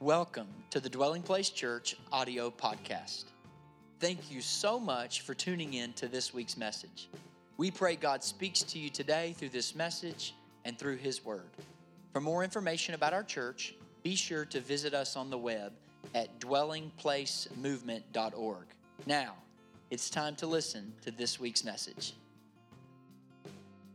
Welcome to the Dwelling Place Church audio podcast. Thank you so much for tuning in to this week's message. We pray God speaks to you today through this message and through His Word. For more information about our church, be sure to visit us on the web at dwellingplacemovement.org. Now, it's time to listen to this week's message.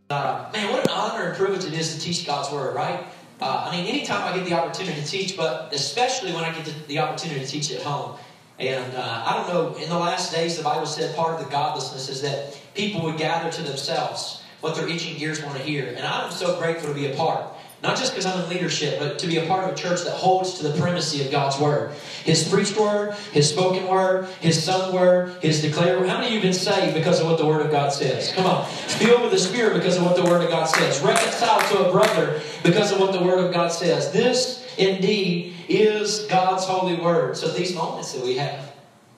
Uh, man, what an honor and privilege it is to teach God's Word, right? Uh, I mean, anytime I get the opportunity to teach, but especially when I get the opportunity to teach at home. And uh, I don't know, in the last days, the Bible said part of the godlessness is that people would gather to themselves what their itching ears want to hear. And I'm so grateful to be a part. Not just because I'm in leadership, but to be a part of a church that holds to the primacy of God's Word. His preached Word, His spoken Word, His sung Word, His declared Word. How many of you have been saved because of what the Word of God says? Come on. Filled with the Spirit because of what the Word of God says. Reconciled to a brother because of what the Word of God says. This, indeed, is God's holy Word. So these moments that we have,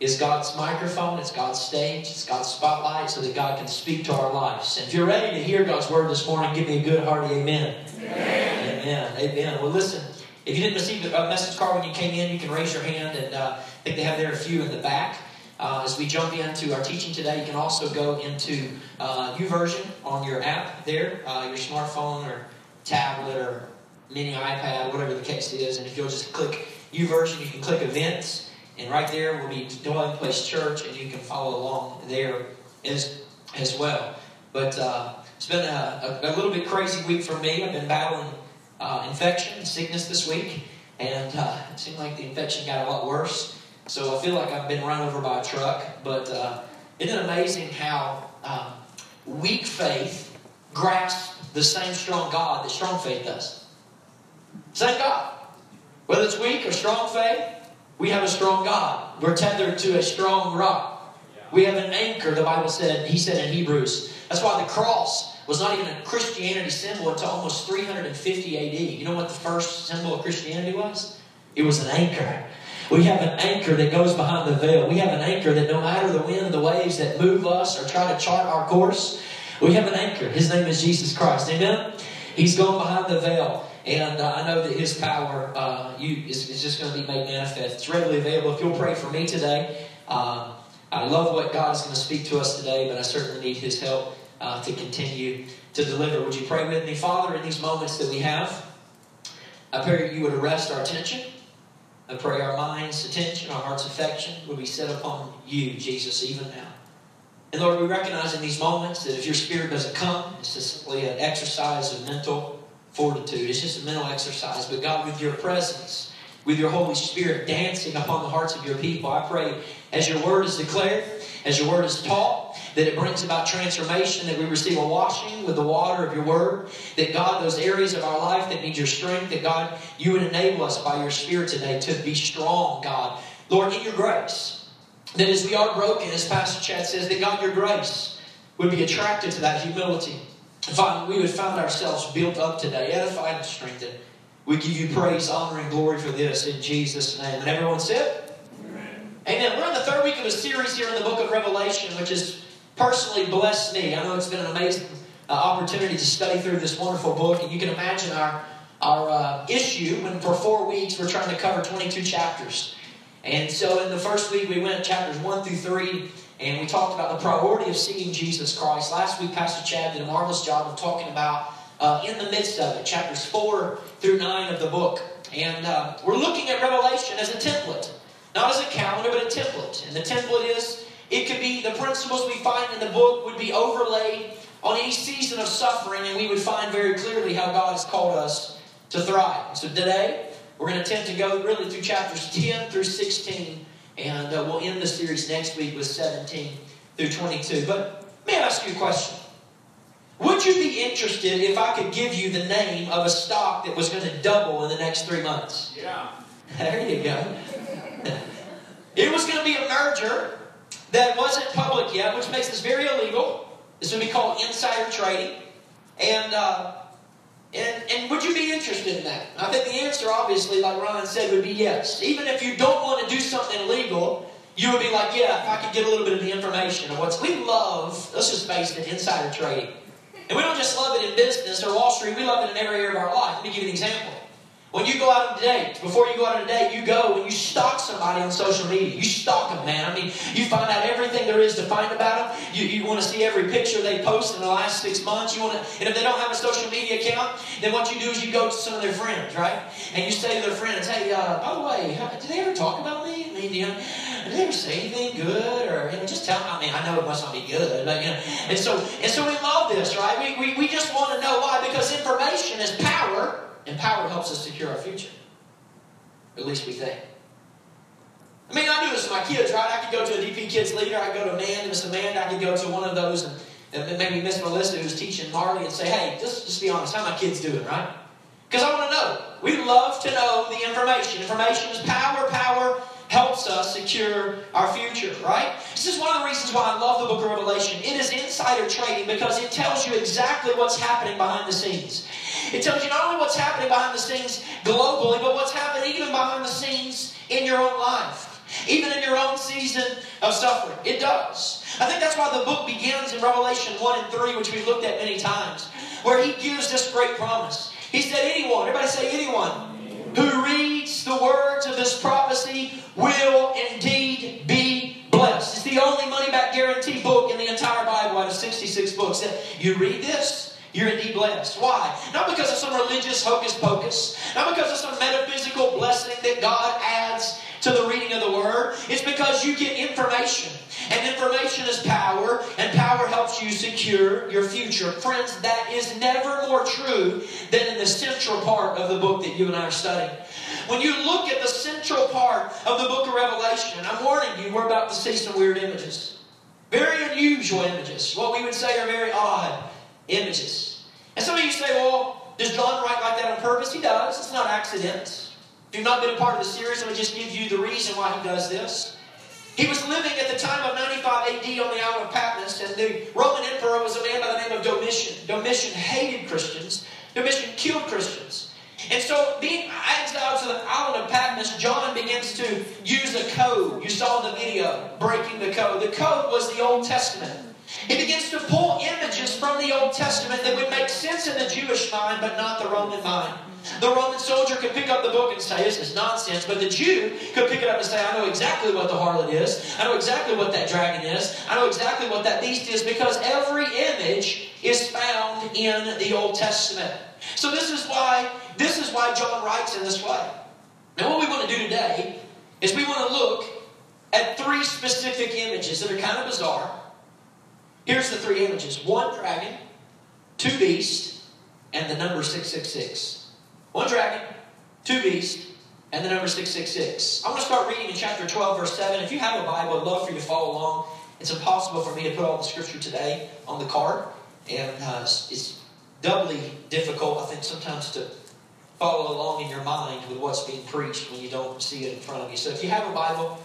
is God's microphone, it's God's stage, it's God's spotlight so that God can speak to our lives. And if you're ready to hear God's word this morning, give me a good hearty amen. Amen. Amen. amen. Well, listen, if you didn't receive a message card when you came in, you can raise your hand, and uh, I think they have there a few in the back. Uh, as we jump into our teaching today, you can also go into uh, version on your app there, uh, your smartphone or tablet or mini iPad, whatever the case is. And if you'll just click version, you can click events and right there will be Dwelling Place Church, and you can follow along there as, as well. But uh, it's been a, a, a, little bit crazy week for me. I've been battling uh, infection, sickness this week, and uh, it seemed like the infection got a lot worse. So I feel like I've been run over by a truck. But uh, isn't it amazing how um, weak faith grasps the same strong God that strong faith does? Same God. Whether it's weak or strong faith, we have a strong God. We're tethered to a strong rock. We have an anchor, the Bible said, he said in Hebrews. That's why the cross was not even a Christianity symbol until almost 350 AD. You know what the first symbol of Christianity was? It was an anchor. We have an anchor that goes behind the veil. We have an anchor that no matter the wind, the waves that move us or try to chart our course, we have an anchor. His name is Jesus Christ. Amen? He's going behind the veil. And uh, I know that His power uh, you, is, is, just going to be made manifest. It's readily available. If you'll pray for me today, uh, I love what God is going to speak to us today, but I certainly need His help uh, to continue to deliver. Would you pray with me, Father, in these moments that we have? I pray you would arrest our attention. I pray our minds' attention, our heart's affection would be set upon you, Jesus, even now. And Lord, we recognize in these moments that if your Spirit doesn't come, it's just simply an exercise of mental fortitude. It's just a mental exercise. But God, with your presence, with your Holy Spirit dancing upon the hearts of your people, I pray as your word is declared, as your word is taught, that it brings about transformation, that we receive a washing with the water of your word, that God, those areas of our life that need your strength, that God, you would enable us by your Spirit today to be strong, God. Lord, in your grace, that as we are broken, as Pastor Chad says, that God, your grace would be attracted to that humility Father, we would find ourselves built up today, edified and strengthened. We give you praise, honor, and glory for this in Jesus' name. And everyone said, Amen. Amen. We're in the third week of a series here in the book of Revelation, which has personally blessed me. I know it's been an amazing uh, opportunity to study through this wonderful book, and you can imagine our our uh, issue when for four weeks we're trying to cover 22 chapters. And so in the first week we went chapters 1 through 3 and we talked about the priority of seeing Jesus Christ. Last week, Pastor Chad did a marvelous job of talking about uh, in the midst of it, chapters 4 through 9 of the book. And uh, we're looking at Revelation as a template, not as a calendar, but a template. And the template is, it could be the principles we find in the book would be overlaid on any season of suffering, and we would find very clearly how God has called us to thrive. So today, we're going to attempt to go really through chapters 10 through 16 and uh, we'll end the series next week with 17 through 22. But may I ask you a question? Would you be interested if I could give you the name of a stock that was going to double in the next three months? Yeah. There you go. it was going to be a merger that wasn't public yet, which makes this very illegal. This would be called insider trading. And uh, and, and would you be interested in that? I think the answer, obviously, like Ryan said, would be yes. Even if you don't want to do something illegal, you would be like, yeah, if I could get a little bit of the information of what's. We love, let's just face it, insider trading. And we don't just love it in business or Wall Street, we love it in every area of our life. Let me give you an example. When you go out on a date, before you go out on a date, you go and you stalk somebody on social media. You stalk them, man. I mean, you find out everything there is to find about them. You, you want to see every picture they post in the last six months. You want to, and if they don't have a social media account, then what you do is you go to some of their friends, right? And you say to their friends, "Hey, uh, by the way, did they ever talk about me? I mean, you know, did they ever say anything good, or you know, just tell me? I mean, I know it must not be good, but you know." And so, and so we love this, right? We we, we just want to know why because information is power. And power helps us secure our future. At least we think. I mean, I do this with my kids, right? I could go to a DP Kids leader, I could go to Amanda, Miss Amanda, I could go to one of those and, and maybe Miss Melissa who's teaching Marley and say, hey, just, just be honest, how my kids doing, right? Because I want to know. We love to know the information. Information is power, power helps us secure our future, right? This is one of the reasons why I love the book of Revelation. It is insider trading because it tells you exactly what's happening behind the scenes. It tells you not only what's happening behind the scenes globally, but what's happening even behind the scenes in your own life. Even in your own season of suffering. It does. I think that's why the book begins in Revelation 1 and 3, which we've looked at many times, where he gives this great promise. He said, Anyone, everybody say, anyone who reads the words of this prophecy will indeed be blessed. It's the only money back guarantee book in the entire Bible out of 66 books. That you read this, you're indeed blessed. Why? Not because of some religious hocus pocus, not because of some metaphysical blessing that God adds to the reading of the Word. It's because you get information. And information is power, and power helps you secure your future. Friends, that is never more true than in the central part of the book that you and I are studying. When you look at the central part of the book of Revelation, and I'm warning you, we're about to see some weird images. Very unusual images. What we would say are very odd images. And some of you say, well, does John write like that on purpose? He does. It's not accident. If you've not been a part of the series, going to just give you the reason why he does this. He was living at the time of 95 AD on the island of Patmos, and the Roman emperor was a man by the name of Domitian. Domitian hated Christians. Domitian killed Christians. And so, being exiled to the island of Patmos, John begins to use a code. You saw the video, breaking the code. The code was the Old Testament. He begins to pull images from the Old Testament that would make sense in the Jewish mind, but not the Roman mind. The Roman soldier could pick up the book and say, This is nonsense. But the Jew could pick it up and say, I know exactly what the harlot is. I know exactly what that dragon is. I know exactly what that beast is because every image is found in the Old Testament. So this is why this is why John writes in this way. Now what we want to do today is we want to look at three specific images that are kind of bizarre Here's the three images one dragon, two beasts, and the number 666. One dragon, two beasts, and the number 666. I'm going to start reading in chapter 12, verse 7. If you have a Bible, I'd love for you to follow along. It's impossible for me to put all the scripture today on the card, and uh, it's doubly difficult, I think, sometimes to follow along in your mind with what's being preached when you don't see it in front of you. So if you have a Bible,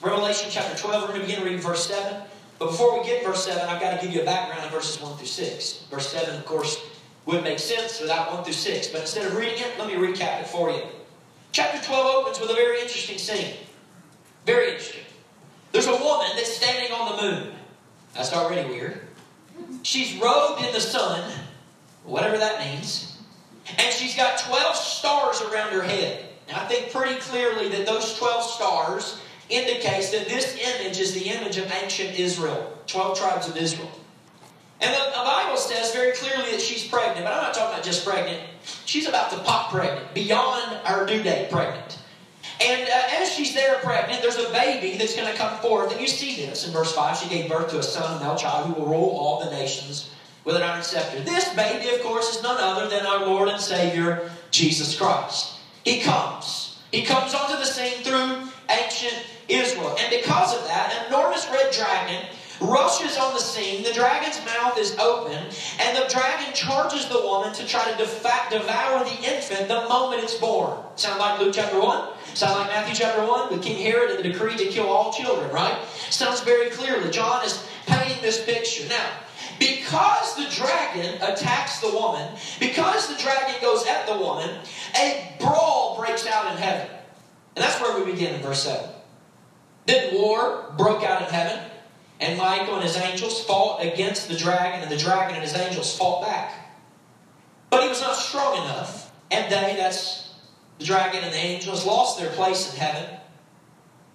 Revelation chapter 12, we're going to begin reading verse 7. But before we get verse 7, I've got to give you a background of verses 1 through 6. Verse 7, of course, would make sense without 1 through 6. But instead of reading it, let me recap it for you. Chapter 12 opens with a very interesting scene. Very interesting. There's a woman that's standing on the moon. That's already weird. She's robed in the sun, whatever that means. And she's got 12 stars around her head. Now, I think pretty clearly that those 12 stars indicates that this image is the image of ancient Israel, 12 tribes of Israel. And the, the, Bible says very clearly that she's pregnant, but I'm not talking about just pregnant. She's about to pop pregnant, beyond her due date pregnant. And uh, as she's there pregnant, there's a baby that's going to come forth. And you see this in verse 5. She gave birth to a son, a male child, who will rule all the nations with an iron scepter. This baby, of course, is none other than our Lord and Savior, Jesus Christ. He comes. He comes onto the scene through ancient Israel. And because of that, an enormous red dragon rushes on the scene. The dragon's mouth is open, and the dragon charges the woman to try to devour the infant the moment it's born. Sound like Luke chapter 1? Sound like Matthew chapter 1 with King Herod and the decree to kill all children, right? Sounds very clearly. John is painting this picture. Now, because the dragon attacks the woman, because the dragon goes at the woman, a brawl breaks out in heaven. And that's where we begin in verse 7. Then war broke out in heaven, and Michael and his angels fought against the dragon, and the dragon and his angels fought back. But he was not strong enough, and they, that's the dragon and the angels lost their place in heaven.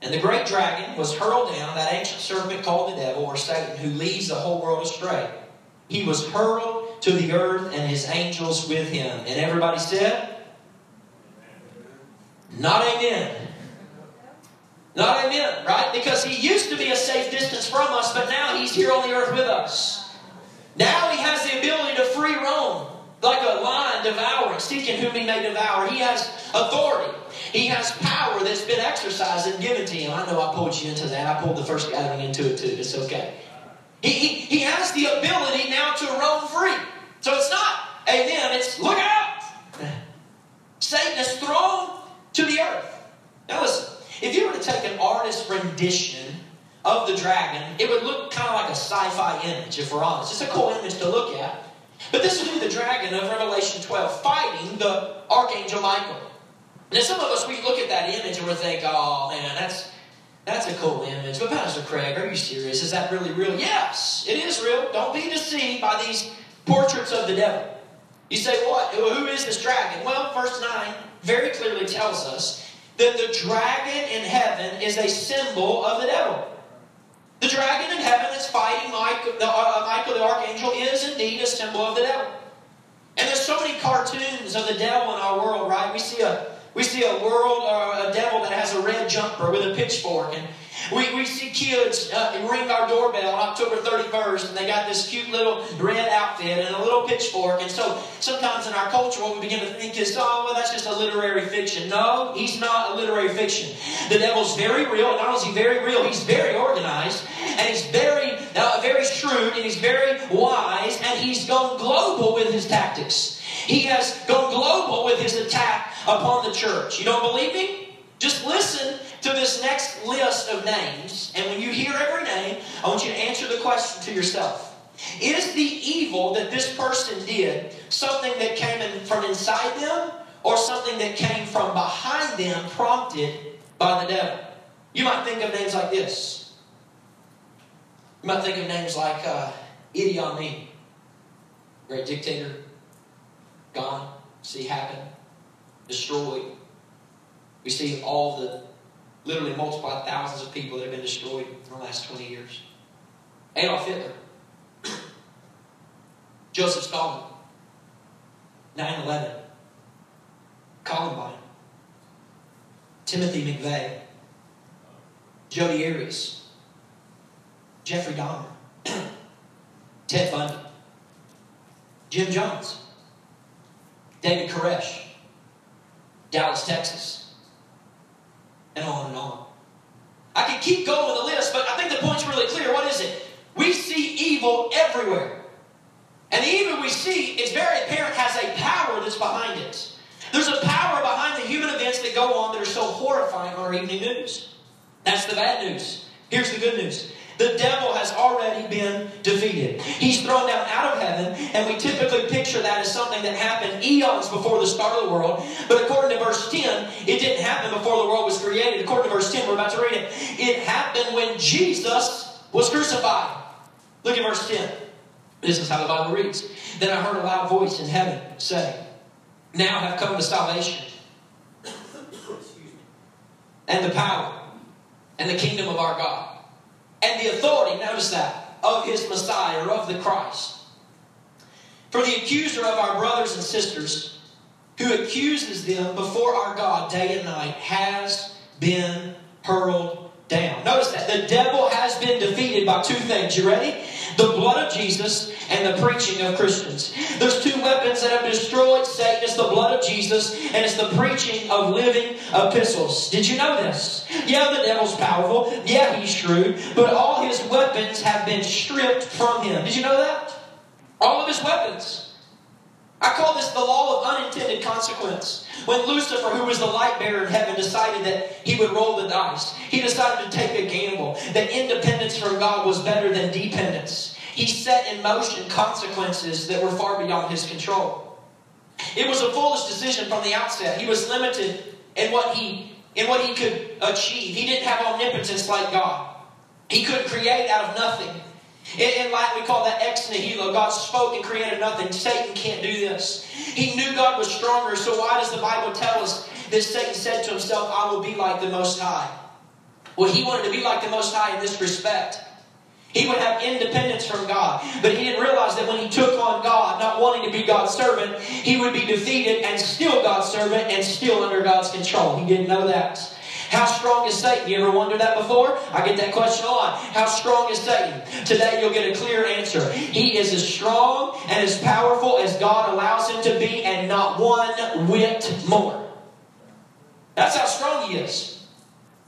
And the great dragon was hurled down, that ancient serpent called the devil or Satan, who leads the whole world astray. He was hurled to the earth and his angels with him. And everybody said, Not amen. Not amen, right? Because he used to be a safe distance from us, but now he's here on the earth with us. Now he has the ability to free roam, like a lion devouring, seeking whom he may devour. He has authority. He has power that's been exercised and given to him. I know I pulled you into that. I pulled the first gathering into it too. It's okay. He, he, he has the ability now to roam free. So it's not amen, it's look out. Satan is thrown to the earth. Now listen, if you were to take an artist's rendition of the dragon, it would look kind of like a sci fi image, if we're honest. It's a cool image to look at. But this would be the dragon of Revelation 12 fighting the archangel Michael. Now, some of us, we look at that image and we think, oh man, that's, that's a cool image. But Pastor Craig, are you serious? Is that really real? Yes, it is real. Don't be deceived by these portraits of the devil. You say, what? Who is this dragon? Well, verse 9 very clearly tells us that the dragon in heaven is a symbol of the devil. The dragon in heaven is fighting Michael the, uh, archangel is indeed a symbol of the devil. And there's so many cartoons of the devil in our world, right? We see a we see a world or uh, a devil that has a red jumper with a pitchfork and we, we see kids uh, ring our doorbell on October 31st, and they got this cute little red outfit and a little pitchfork. And so sometimes in our culture, what we begin to think is, oh, well, that's just a literary fiction. No, he's not a literary fiction. The devil's very real. Not only is he very real, he's very organized, and he's very, uh, very shrewd, and he's very wise, and he's gone global with his tactics. He has gone global with his attack upon the church. You don't believe me? Just listen to this next list of names, and when you hear every name, I want you to answer the question to yourself. Is the evil that this person did something that came in from inside them or something that came from behind them prompted by the devil? You might think of names like this. You might think of names like uh, Idi Amin, great dictator, gone, see happen, destroyed. We see all the literally multiplied thousands of people that have been destroyed in the last 20 years. Adolf Hitler, Joseph Stalin, 9 11, Columbine, Timothy McVeigh, Jodi Arias, Jeffrey Dahmer, Ted Bundy, Jim Jones, David Koresh, Dallas, Texas and on and on. I can keep going with the list, but I think the point's really clear. What is it? We see evil everywhere. And the evil we see, it's very apparent, has a power that's behind it. There's a power behind the human events that go on that are so horrifying on our evening news. That's the bad news. Here's the good news the devil has already been defeated. He's thrown down out of heaven, and we typically picture that as something that happened eons before the start of the world. But according to verse 10, it didn't happen before the world was created. According to verse 10, we're about to read it. It happened when Jesus was crucified. Look at verse 10. This is how the Bible reads. Then I heard a loud voice in heaven say, Now have come the salvation and the power and the kingdom of our God and the authority, notice that, of his Messiah or of the Christ. For the accuser of our brothers and sisters, who accuses them before our God day and night, has been hurled down. Notice that the devil has been defeated by two things. You ready? The blood of Jesus and the preaching of Christians. There's two weapons that have destroyed Satan. It's the blood of Jesus and it's the preaching of living epistles. Did you know this? Yeah, the devil's powerful. Yeah, he's shrewd. But all his weapons have been stripped from him. Did you know that? All of his weapons. I call this the law of unintended consequence. When Lucifer, who was the light bearer in heaven, decided that he would roll the dice, he decided to take a gamble, that independence from God was better than dependence. He set in motion consequences that were far beyond his control. It was a foolish decision from the outset. He was limited in what he in what he could achieve. He didn't have omnipotence like God. He couldn't create out of nothing. In, Latin, we call that ex nihilo. God spoke and created nothing. Satan can't do this. He knew God was stronger, so why does the Bible tell us that Satan said to himself, I will be like the Most High? Well, he wanted to be like the Most High in this respect. He would have independence from God. But he didn't realize that when he took on God, not wanting to be God's servant, he would be defeated and still God's servant and still under God's control. He didn't know that. How strong is Satan? You ever wondered that before? I get that question a lot. How strong is Satan? Today you'll get a clear answer. He is as strong and as powerful as God allows him to be, and not one whit more. That's how strong he is.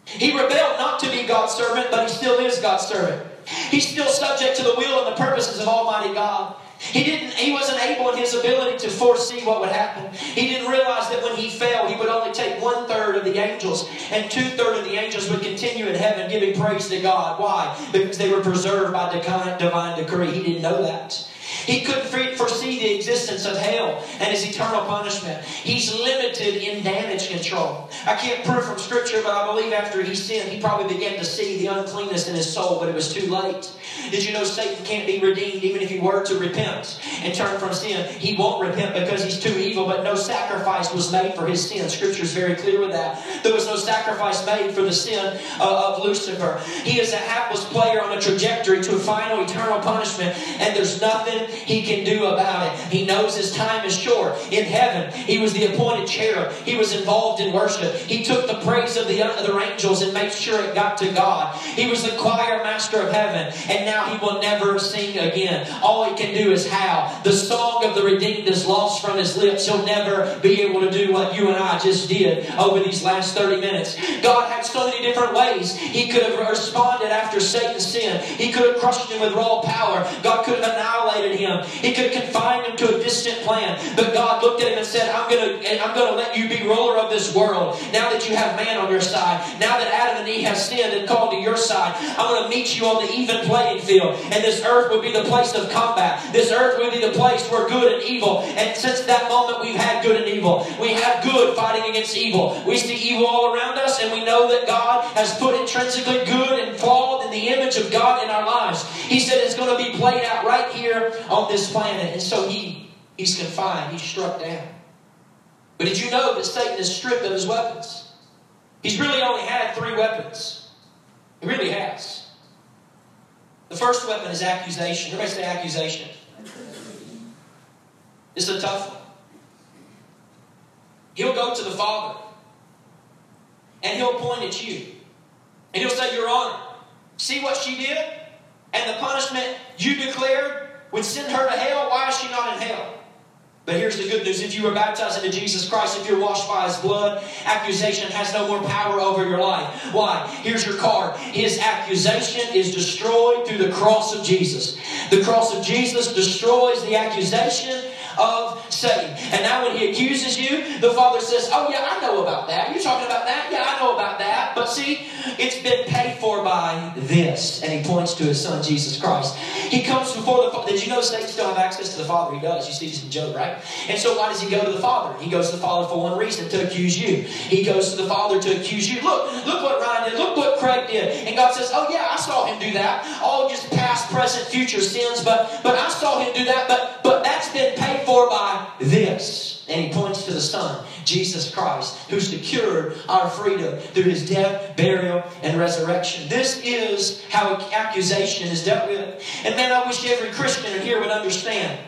He rebelled not to be God's servant, but he still is God's servant. He's still subject to the will and the purposes of Almighty God. He didn't he wasn't able in his ability to foresee what would happen. He didn't realize that when he fell, he would only take one third of the angels, and two thirds of the angels would continue in heaven giving praise to God. Why? Because they were preserved by divine decree. He didn't know that. He couldn't foresee the existence of hell and his eternal punishment. He's limited in damage control. I can't prove from Scripture, but I believe after he sinned, he probably began to see the uncleanness in his soul, but it was too late. Did you know Satan can't be redeemed even if he were to repent and turn from sin? He won't repent because he's too evil, but no sacrifice was made for his sin. Scripture is very clear with that. There was no sacrifice made for the sin uh, of Lucifer. He is a hapless player on a trajectory to a final eternal punishment, and there's nothing he can do about it. He knows his time is short. In heaven, he was the appointed cherub. He was involved in worship. He took the praise of the other angels and made sure it got to God. He was the choir master of heaven, and now he will never sing again. All he can do is howl. The song of the redeemed is lost from his lips. He'll never be able to do what you and I just did over these last 30 minutes. God had so many different ways he could have responded after Satan's sin. He could have crushed him with raw power. God could have annihilated him him. He could confine him to a distant plan. But God looked at him and said, I'm going to I'm going to let you be ruler of this world. Now that you have man on your side, now that Adam and Eve have sinned and called to your side, I'm going to meet you on the even playing field. And this earth will be the place of combat. This earth will be the place where good and evil. And since that moment, we've had good and evil. We have good fighting against evil. We see evil all around us, and we know that God has put intrinsically good and flawed in the image of God in our lives. He said it's going to be played out right here on this planet. And so he, he's confined, he's struck down. But did you know that Satan is stripped of his weapons? He's really only had three weapons. He really has. The first weapon is accusation. Everybody say accusation. It's a tough one. He'll go to the Father and he'll point at you. And he'll say, Your Honor, see what she did? And the punishment you declared would send her to hell, why is she not in hell? But here's the good news if you were baptized into Jesus Christ, if you're washed by his blood, accusation has no more power over your life. Why? Here's your card. His accusation is destroyed through the cross of Jesus. The cross of Jesus destroys the accusation of Satan. And now when he accuses you, the Father says, Oh, yeah, I know about that. You're talking about that? Yeah, I know about that. But see, it's been paid for by this. And he points to his son, Jesus Christ. He comes before the Father. Did you know Satan still have access to the Father? He does. You see this in Job, right? And so why does he go to the Father? He goes to the Father for one reason, to accuse you. He goes to the Father to accuse you. Look, look what Ryan did. Look what Craig did. And God says, Oh, yeah, I saw him do that. All just past, present, future sins. But but I saw him do that. But but that's been paid for by this. And he points to the Son, Jesus Christ, who secured our freedom through his death, burial, and resurrection. This is how accusation is dealt with. And man, I wish every Christian here would understand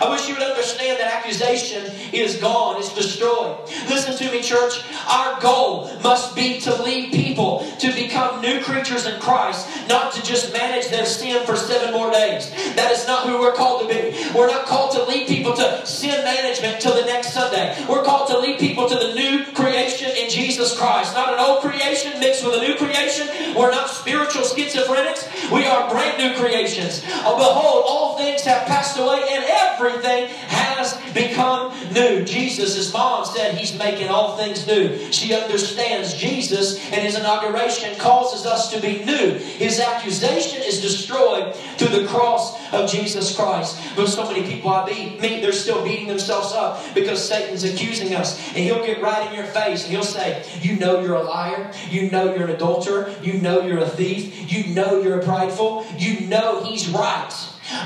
I wish you would understand that accusation is gone, it's destroyed. Listen to me, church. Our goal must be to lead people to become new creatures in Christ, not to just manage their sin for seven more days. That is not who we're called to be. We're not called to lead people to sin management till the next Sunday. We're called to lead people to the new creation in Jesus Christ. Not an old creation mixed with a new creation. We're not spiritual schizophrenics. We are brand new creations. Oh, behold, all things have passed away, and every everything has become new. Jesus, his mom said he's making all things new. She understands Jesus and his inauguration causes us to be new. His accusation is destroyed through the cross of Jesus Christ. But so many people I meet, they're still beating themselves up because Satan's accusing us. And he'll get right in your face and he'll say, You know you're a liar. You know you're an adulterer. You know you're a thief. You know you're a prideful. You know he's right.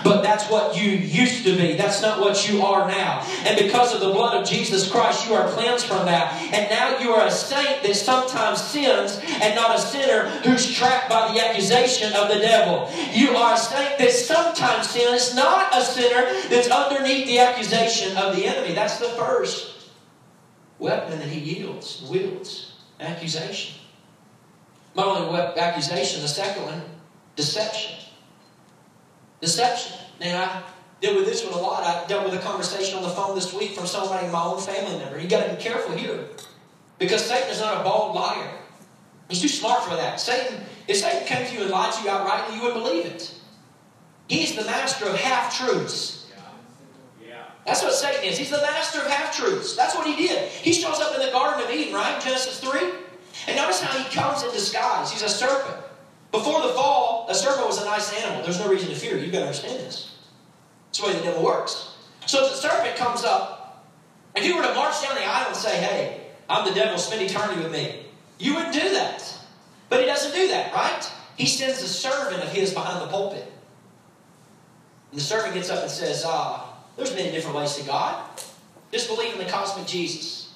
But that's what you used to be. That's not what you are now. And because of the blood of Jesus Christ, you are cleansed from that. And now you are a saint that sometimes sins and not a sinner who's trapped by the accusation of the devil. You are a saint that sometimes sins, not a sinner that's underneath the accusation of the enemy. That's the first weapon that he yields, wields accusation. Not only accusation, the second one, deception. Deception. Now, I deal with this one a lot. I dealt with a conversation on the phone this week from somebody in my own family member. You got to be careful here. Because Satan is not a bald liar. He's too smart for that. Satan, if Satan came to you and lied to you outrightly, you wouldn't believe it. He's the master of half truths. That's what Satan is. He's the master of half truths. That's what he did. He shows up in the Garden of Eden, right? Genesis 3. And notice how he comes in disguise. He's a serpent. Before the fall, a serpent was a nice animal. There's no reason to fear. You've got to understand this. That's the way the devil works. So if the serpent comes up, if you were to march down the aisle and say, hey, I'm the devil, spend eternity with me, you wouldn't do that. But he doesn't do that, right? He sends a servant of his behind the pulpit. And the servant gets up and says, ah, there's many different ways to God. Just believe in the cosmic Jesus.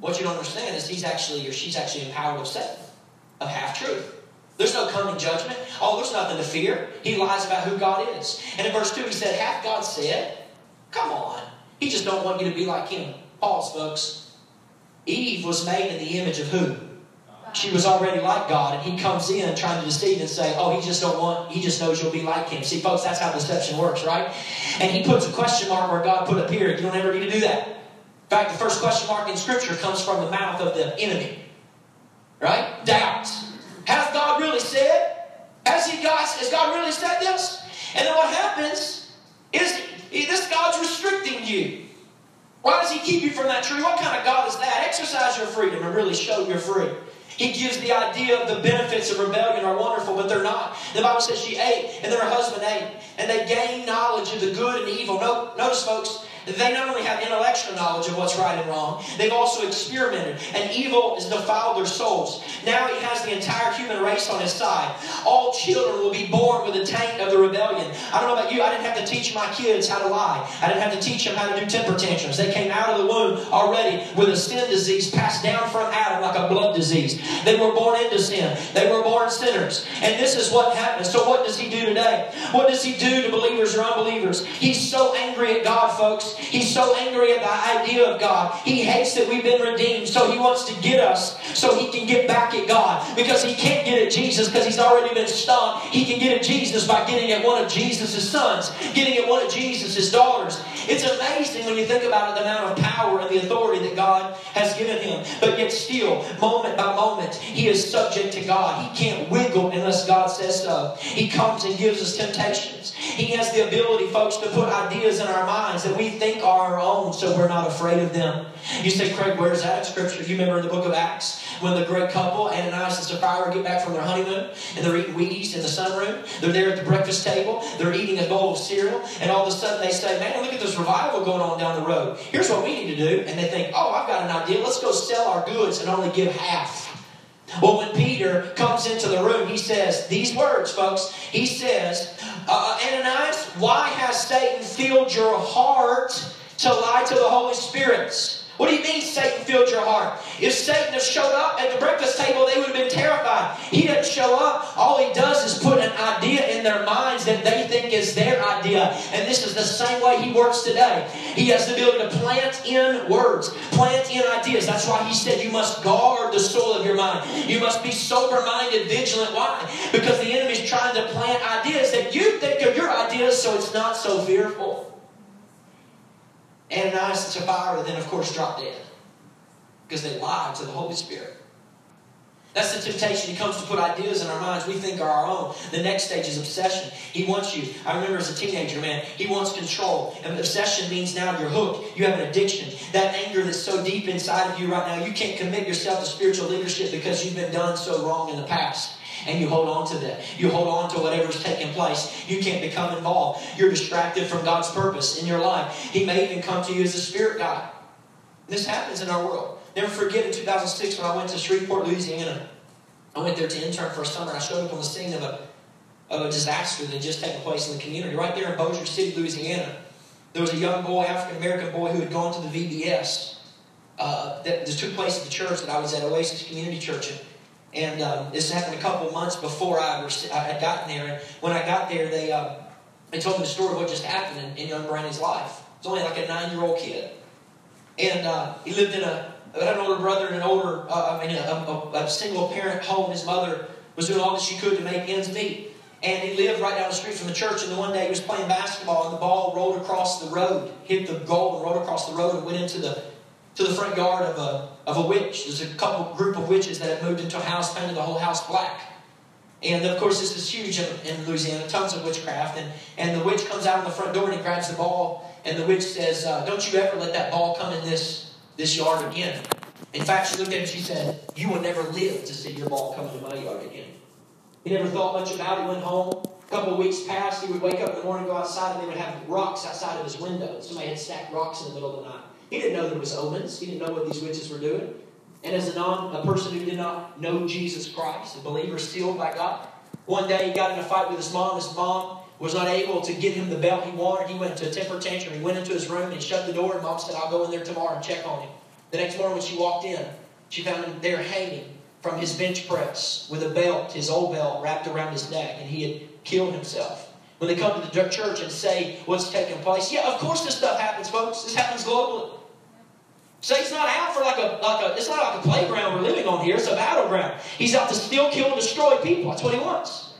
What you don't understand is he's actually or she's actually empowered of Satan, of half truth. There's no coming judgment. Oh, there's nothing to fear. He lies about who God is. And in verse 2, he said, Hath God said? Come on. He just don't want you to be like him. Pause, folks. Eve was made in the image of who? She was already like God, and he comes in trying to deceive and say, "Oh, he just don't want. He just knows you'll be like him." See, folks, that's how deception works, right? And he puts a question mark where God put a period. You don't ever need to do that. In fact, the first question mark in Scripture comes from the mouth of the enemy, right? Doubt. Has God really said? Has he God, has God really said this? And then what happens is this God's restricting you. Why does he keep you from that tree? What kind of God is that? Exercise your freedom and really show you're free. He gives the idea of the benefits of rebellion are wonderful, but they're not. The Bible says she ate, and then her husband ate, and they gained knowledge of the good and evil. No, notice, folks, they not only have intellectual knowledge of what's right and wrong, they've also experimented. And evil has defiled their souls. Now he has the entire human race on his side. All children will be born with the taint of the rebellion. I don't know about you, I didn't have to teach my kids how to lie. I didn't have to teach them how to do temper tantrums. They came out of the womb already with a sin disease passed down from Adam like a blood disease. They were born into sin. They were born sinners. And this is what happens. So what does he do today? What does he do to believers or unbelievers? He's so angry at God, folks. He's so angry at the idea of God. He hates that we've been redeemed, so he wants to get us so he can get back at God. Because he can't get at Jesus because he's already been stopped. He can get at Jesus by getting at one of Jesus' sons, getting at one of Jesus' daughters. It's amazing when you think about it, the amount of power and the authority that God has given him. But yet still, moment by moment, he is subject to God. He can't wiggle unless God says so. He comes and gives us temptations. He has the ability, folks, to put ideas in our minds that we think are our own so we're not afraid of them. You say, Craig, where's that in Scripture? If you remember in the book of Acts when the great couple, Ananias and Sapphira, get back from their honeymoon and they're eating Wheaties in the sunroom. They're there at the breakfast table. They're eating a bowl of cereal. And all of a sudden they say, man, look at this revival going on down the road. Here's what we need to do. And they think, oh, I've got an idea. Let's go sell our goods and only give half. Well, when Peter comes into the room, he says these words, folks. He says, uh, Ananias, why has Satan filled your heart to lie to the Holy Spirit? What do you mean Satan filled your heart? If Satan had showed up at the breakfast table, they would have been terrified. He doesn't show up. All he does is put an idea in their minds that they think is their idea. And this is the same way he works today. He has the ability to plant in words, plant in ideas. That's why he said you must guard the soul of your mind. You must be sober minded, vigilant. Why? Because the enemy's trying to plant ideas that you think are your ideas so it's not so fearful. Ananias and Sapphira then, of course, dropped dead because they lied to the Holy Spirit. That's the temptation. He comes to put ideas in our minds we think are our own. The next stage is obsession. He wants you. I remember as a teenager, man, he wants control. And obsession means now you're hooked. You have an addiction. That anger that's so deep inside of you right now, you can't commit yourself to spiritual leadership because you've been done so wrong in the past and you hold on to that. You hold on to whatever's taking place. You can't become involved. You're distracted from God's purpose in your life. He may even come to you as a spirit guide. This happens in our world. Never forget in 2006 when I went to Shreveport, Louisiana. I went there to intern for a summer. I showed up on the scene of a, of a disaster that had just taken place in the community. Right there in Bossier City, Louisiana, there was a young boy, African American boy, who had gone to the VBS uh, that, that took place at the church that I was at, Oasis Community Church. And, and um, this happened a couple months before I, I had gotten there. And when I got there, they, uh, they told me the story of what just happened in, in young Brandon's life. It was only like a nine year old kid. And uh, he lived in a, had an older brother and an older, uh, I mean, a, a, a, single parent home. His mother was doing all that she could to make ends meet. And he lived right down the street from the church. And then one day he was playing basketball, and the ball rolled across the road, hit the goal, and rolled across the road, and went into the to the front yard of a of a witch. There's a couple group of witches that had moved into a house, painted the whole house black. And of course, this is huge in, in Louisiana, tons of witchcraft. And, and the witch comes out on the front door and he grabs the ball. And the witch says, uh, Don't you ever let that ball come in this, this yard again. In fact, she looked at him and she said, You will never live to see your ball come into my yard again. He never thought much about it. He went home. A couple of weeks passed. He would wake up in the morning, go outside, and they would have rocks outside of his window. Somebody had stacked rocks in the middle of the night. He didn't know there was omens. He didn't know what these witches were doing. And as a non, a person who did not know Jesus Christ, a believer sealed by God, one day he got in a fight with his mom. His mom was not able to get him the belt he wanted. He went to a temper tantrum. He went into his room and shut the door. And mom said, "I'll go in there tomorrow and check on him." The next morning when she walked in, she found him there hanging from his bench press with a belt, his old belt, wrapped around his neck, and he had killed himself. When they come to the church and say what's taking place, yeah, of course this stuff happens, folks. This happens globally. Satan's not out for like a, like a, it's not like a playground we're living on here, it's a battleground. He's out to steal, kill, and destroy people. That's what he wants.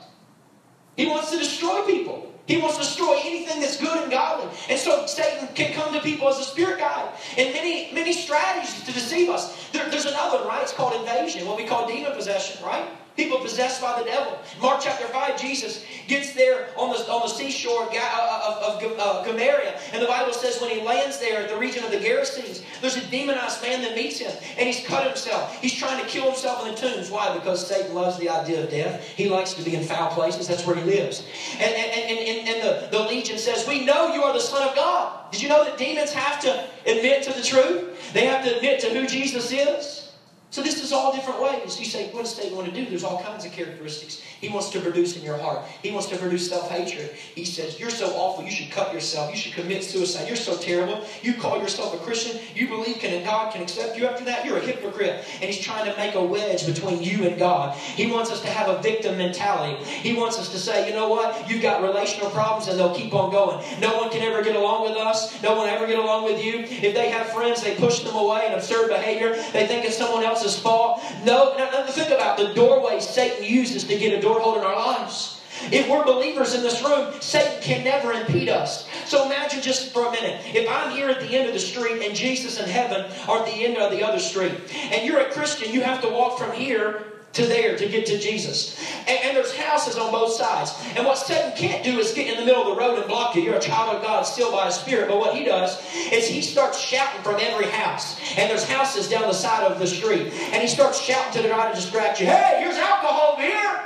He wants to destroy people. He wants to destroy anything that's good and godly. And so Satan can come to people as a spirit guide. And many, many strategies to deceive us. There, there's another right? It's called invasion, what we call demon possession, right? People possessed by the devil. Mark chapter 5, Jesus gets there on the, on the seashore of, of, of uh, Gamaria. And the Bible says when he lands there at the region of the Gerasenes, there's a demonized man that meets him. And he's cut himself. He's trying to kill himself in the tombs. Why? Because Satan loves the idea of death. He likes to be in foul places. That's where he lives. And, and, and, and, and the, the legion says, We know you are the Son of God. Did you know that demons have to admit to the truth? They have to admit to who Jesus is. So this is all different ways. You say, what does Satan want to do? There's all kinds of characteristics. He wants to produce in your heart. He wants to produce self-hatred. He says, you're so awful, you should cut yourself. You should commit suicide. You're so terrible. You call yourself a Christian. You believe can God can accept you after that. You're a hypocrite. And he's trying to make a wedge between you and God. He wants us to have a victim mentality. He wants us to say, you know what? You've got relational problems and they'll keep on going. No one can ever get along with us. No one ever get along with you. If they have friends, they push them away and absurd behavior. They think it's someone else else's fault. No, no, think about the doorway Satan uses to get a door doorhold in our lives. If we're believers in this room, Satan can never impede us. So imagine just for a minute, if I'm here at the end of the street and Jesus and heaven are at the end of the other street, and you're a Christian, you have to walk from here to there to get to Jesus. And, and, there's houses on both sides. And what Satan can't do is get in the middle of the road and block you. You're a child of God still by His Spirit. But what he does is he starts shouting from every house. And there's houses down the side of the street. And he starts shouting to try to distract you. Hey, here's alcohol over here.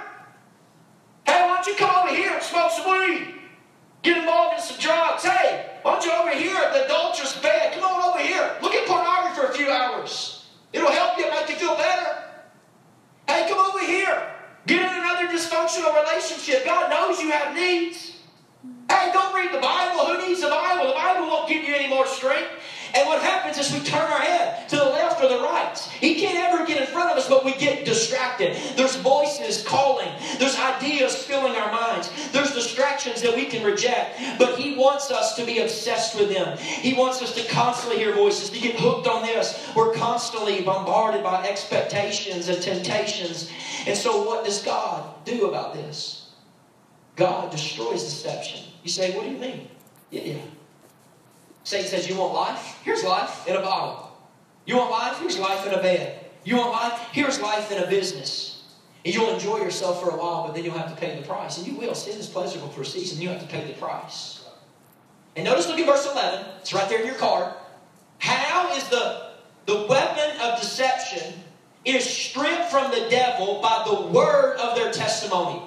Hey, why don't you come over here and smoke some weed? Get involved in some drugs. Hey, why don't you over here at the adulterous bed? Come on over here. Look at pornography for a few hours. It'll help you, make you feel better. Come over here. Get in another dysfunctional relationship. God knows you have needs. Hey, don't read the Bible. Who needs the Bible? The Bible won't give you any more strength. And what happens is we turn our head to the left or the right. He can't ever get in front of us, but we get distracted. There's voices calling, there's ideas filling our minds, there's distractions that we can reject. But He wants us to be obsessed with them. He wants us to constantly hear voices, to get hooked on this. We're constantly bombarded by expectations and temptations. And so, what does God do about this? God destroys deception. You say, what do you mean? Yeah, yeah. Satan says, You want life? Here's life in a bottle. You want life? Here's life in a bed. You want life? Here's life in a business. And you'll enjoy yourself for a while, but then you'll have to pay the price. And you will. Sin is pleasurable for a season. You have to pay the price. And notice, look at verse 11. It's right there in your card. How is the, the weapon of deception is stripped from the devil by the word of their testimony.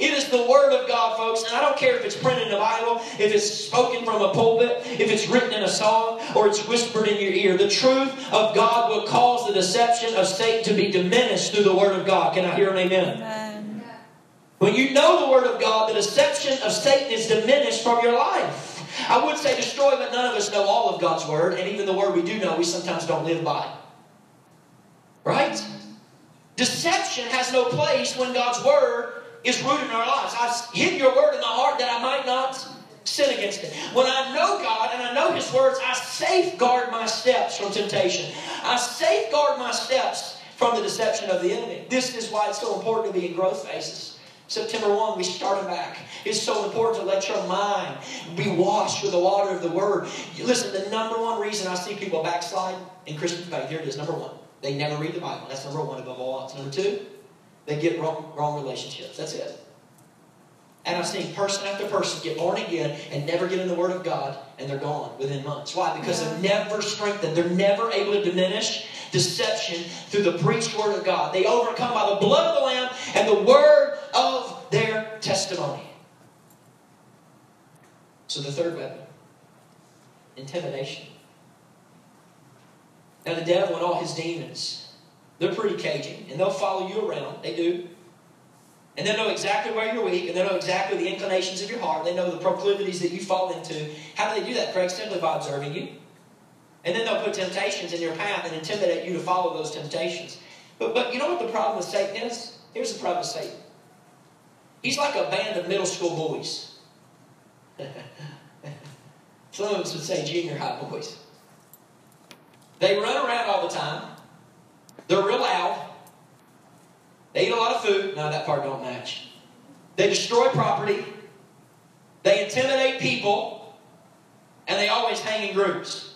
It is the Word of God, folks, and I don't care if it's printed in the Bible, if it's spoken from a pulpit, if it's written in a song, or it's whispered in your ear. The truth of God will cause the deception of Satan to be diminished through the Word of God. Can I hear an amen? amen. When you know the Word of God, the deception of Satan is diminished from your life. I would say destroy, but none of us know all of God's Word, and even the Word we do know, we sometimes don't live by. Right? Deception has no place when God's Word is rooted in our lives. I've hid your word in my heart that I might not sin against it. When I know God and I know His words, I safeguard my steps from temptation. I safeguard my steps from the deception of the enemy. This is why it's so important to be in growth phases. September 1, we started back. It's so important to let your mind be washed with the water of the Word. Listen, the number one reason I see people backslide in Christian faith, here it is, number one, they never read the Bible. That's number one above all else. Number two, they get wrong, wrong relationships. That's it. And I've seen person after person get born again and never get in the Word of God, and they're gone within months. Why? Because they're never strengthened. They're never able to diminish deception through the preached Word of God. They overcome by the blood of the Lamb and the Word of their testimony. So the third weapon intimidation. Now, the devil and all his demons they're pretty cagey, and they'll follow you around. They do. And they know exactly where you're weak, and they know exactly the inclinations of your heart. They know the proclivities that you fall into. How do they do that, Craig? Simply by observing you. And then they'll put temptations in your path and intimidate you to follow those temptations. But, but you know what the problem with Satan is? Here's the problem with Satan. He's like a band of middle school boys. Some of us would say junior high boys. They run around all the time. They're real loud. They eat a lot of food. No, that part don't match. They destroy property. They intimidate people. And they always hang in groups.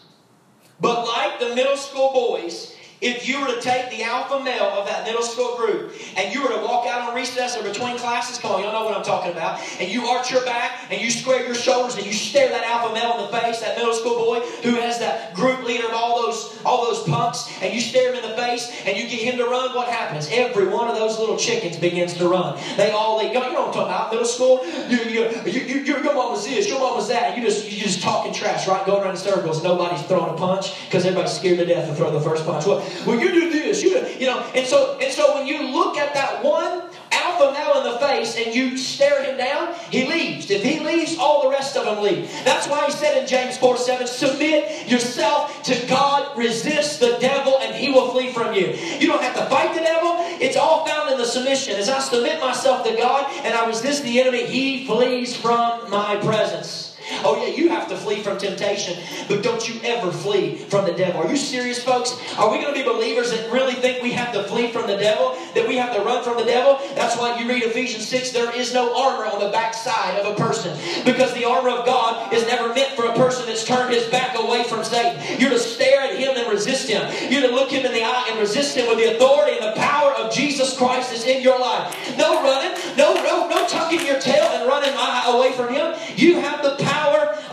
But like the middle school boys, if you were to take the alpha male of that middle school group and you were to walk out on recess or between classes, come on, y'all know what I'm talking about, and you arch your back and you square your shoulders and you stare that alpha male in the face, that middle school boy who has that group leader of all those all those punks, and you stare him in the face and you get him to run, what happens? Every one of those little chickens begins to run. They all they you know what I'm talking about, middle school. You, you, you, you, your mom was this, your mom was that, you just you just talking trash, right? Going around in circles. Nobody's throwing a punch because everybody's scared to death to throw the first punch. Well you do this, you you know, and so and so when you look at that one alpha male in the face and you stare him down, he leaves. If he leaves, all the rest of them leave. That's why he said in James 4 7, submit yourself to God, resist the devil, and he will flee from you. You don't have to fight the devil, it's all found in the submission. As I submit myself to God and I resist the enemy, he flees from my presence. Oh, yeah, you have to flee from temptation, but don't you ever flee from the devil. Are you serious, folks? Are we going to be believers that really think we have to flee from the devil? That we have to run from the devil? That's why you read Ephesians 6 there is no armor on the backside of a person because the armor of God is never meant for a person that's turned his back away from Satan. You're to stare at him and resist him. You're to look him in the eye and resist him with the authority and the power of Jesus Christ is in your life. No running, no, no, no tucking your tail and running away from him. You have the power power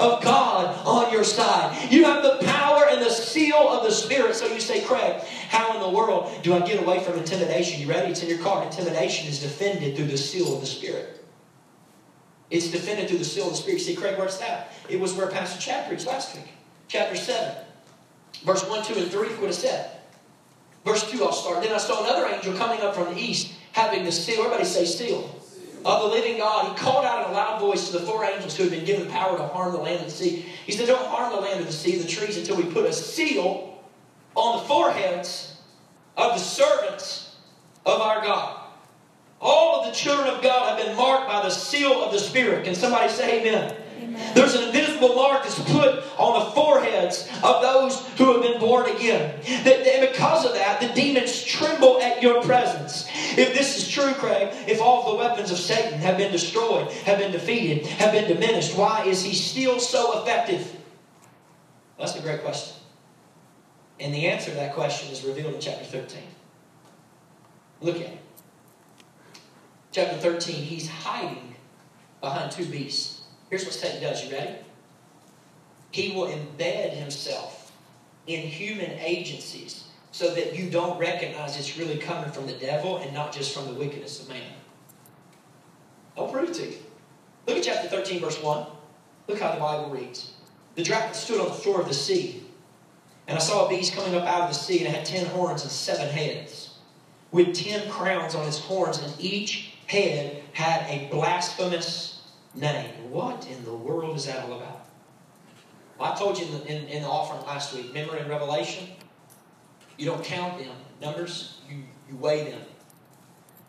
of God on your side. You have the power and the seal of the Spirit. So you say, Craig, how in the world do I get away from intimidation? You ready? It's in your card. Intimidation is defended through the seal of the Spirit. It's defended through the seal of the Spirit. See, Craig, where's that? It was where Pastor Chad preached last week. Chapter 7, verse 1, 2, and 3 would have said. Verse 2, I'll start. Then I saw another angel coming up from the east, having the seal. Everybody say seal of the living God, he called out in a loud voice to the four angels who had been given the power to harm the land and the sea. He said, Don't harm the land or the sea, the trees, until we put a seal on the foreheads of the servants of our God. All of the children of God have been marked by the seal of the Spirit. Can somebody say amen? There's an invisible mark that's put on the foreheads of those who have been born again. And because of that, the demons tremble at your presence. If this is true, Craig, if all the weapons of Satan have been destroyed, have been defeated, have been diminished, why is he still so effective? That's a great question. And the answer to that question is revealed in chapter 13. Look at it. Chapter 13, he's hiding behind two beasts. Here's what Satan does. You ready? He will embed himself in human agencies so that you don't recognize it's really coming from the devil and not just from the wickedness of man. I'll prove it to you. Look at chapter 13, verse 1. Look how the Bible reads. The dragon stood on the floor of the sea, and I saw a beast coming up out of the sea, and it had ten horns and seven heads, with ten crowns on its horns, and each head had a blasphemous name. What in the world is that all about? I told you in the, in, in the offering last week, remember in Revelation? You don't count them. Numbers, you, you weigh them.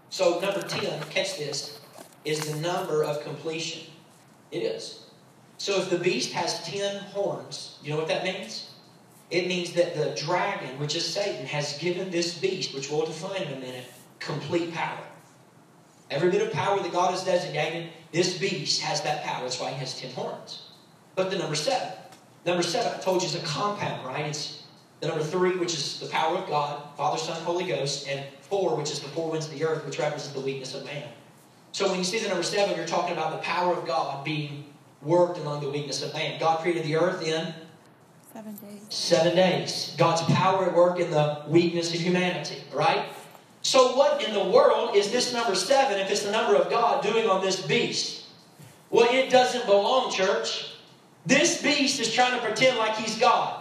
So, number 10, catch this, is the number of completion. It is. So if the beast has ten horns, you know what that means? It means that the dragon, which is Satan, has given this beast, which we'll define in a minute, complete power. Every bit of power that God has designated, this beast has that power. That's why he has ten horns. But the number seven. Number seven, I told you, is a compound, right? It's the number three, which is the power of God, Father, Son, Holy Ghost, and four, which is the four winds of the earth, which represents the weakness of man. So when you see the number seven, you're talking about the power of God being worked among the weakness of man. God created the earth in seven days. Seven days. God's power at work in the weakness of humanity, right? So, what in the world is this number seven, if it's the number of God, doing on this beast? Well, it doesn't belong, church. This beast is trying to pretend like he's God.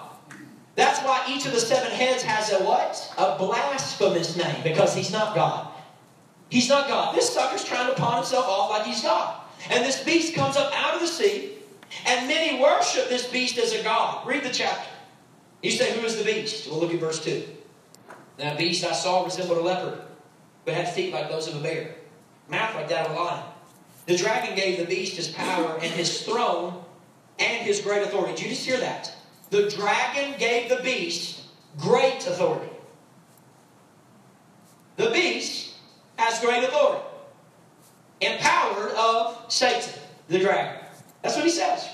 That's why each of the seven heads has a what? A blasphemous name, because he's not God. He's not God. This sucker's trying to pawn himself off like he's God. And this beast comes up out of the sea, and many worship this beast as a god. Read the chapter. You say, Who is the beast? We'll look at verse 2. That beast I saw resembled a leopard, but had feet like those of a bear, mouth like that of a lion. The dragon gave the beast his power and his throne and his great authority. Did you just hear that? The dragon gave the beast great authority. The beast has great authority empowered of Satan, the dragon. That's what he says.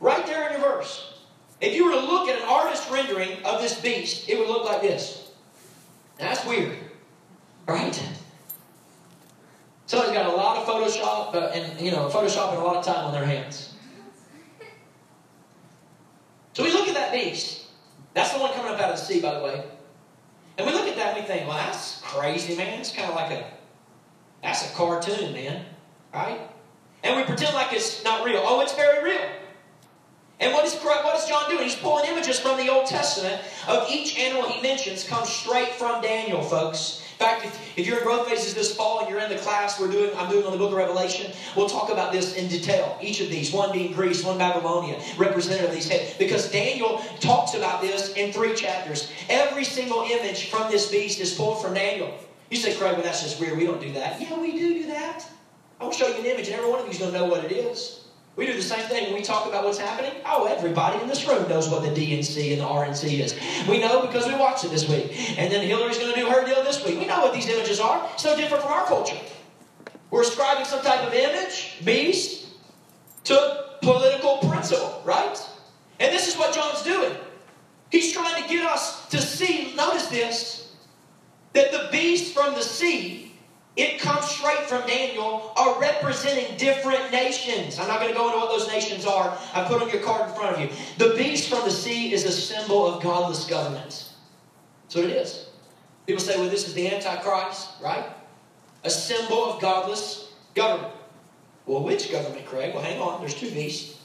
Right there in your verse. If you were to look at an artist rendering of this beast, it would look like this. That's weird. Right? Somebody's got a lot of Photoshop uh, and, you know, Photoshop and a lot of time on their hands. So we look at that beast. That's the one coming up out of the sea, by the way. And we look at that and we think, well, that's crazy, man. It's kind of like a that's a cartoon, man. Right? And we pretend like it's not real. Oh, it's very real. And what is, what is John doing? He's pulling images from the Old Testament of each animal he mentions comes straight from Daniel, folks. In fact, if, if you're in growth phases this fall and you're in the class we're doing, I'm doing on the book of Revelation, we'll talk about this in detail. Each of these, one being Greece, one Babylonia, representative of these heads. Because Daniel talks about this in three chapters. Every single image from this beast is pulled from Daniel. You say, Craig, well, that's just weird. We don't do that. Yeah, we do do that. I will show you an image, and every one of you is going to know what it is. We do the same thing when we talk about what's happening. Oh, everybody in this room knows what the DNC and the RNC is. We know because we watched it this week. And then Hillary's going to do her deal this week. We know what these images are. It's no different from our culture. We're ascribing some type of image, beast, to political principle, right? And this is what John's doing. He's trying to get us to see, notice this, that the beast from the sea, it comes straight from Daniel, are representing different nations. I'm not going to go into what those nations are. I put on your card in front of you. The beast from the sea is a symbol of godless governments. That's what it is. People say, well, this is the Antichrist, right? A symbol of godless government. Well, which government, Craig? Well, hang on. There's two beasts.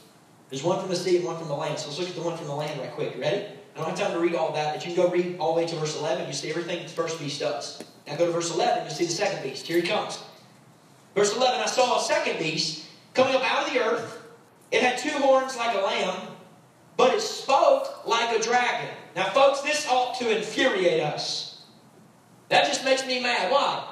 There's one from the sea and one from the land. So let's look at the one from the land right quick. You ready? I don't have time to read all that, but you can go read all the way to verse 11. You see everything the first beast does. Now go to verse 11, you see the second beast. Here he comes. Verse 11 I saw a second beast coming up out of the earth. It had two horns like a lamb, but it spoke like a dragon. Now, folks, this ought to infuriate us. That just makes me mad. Why?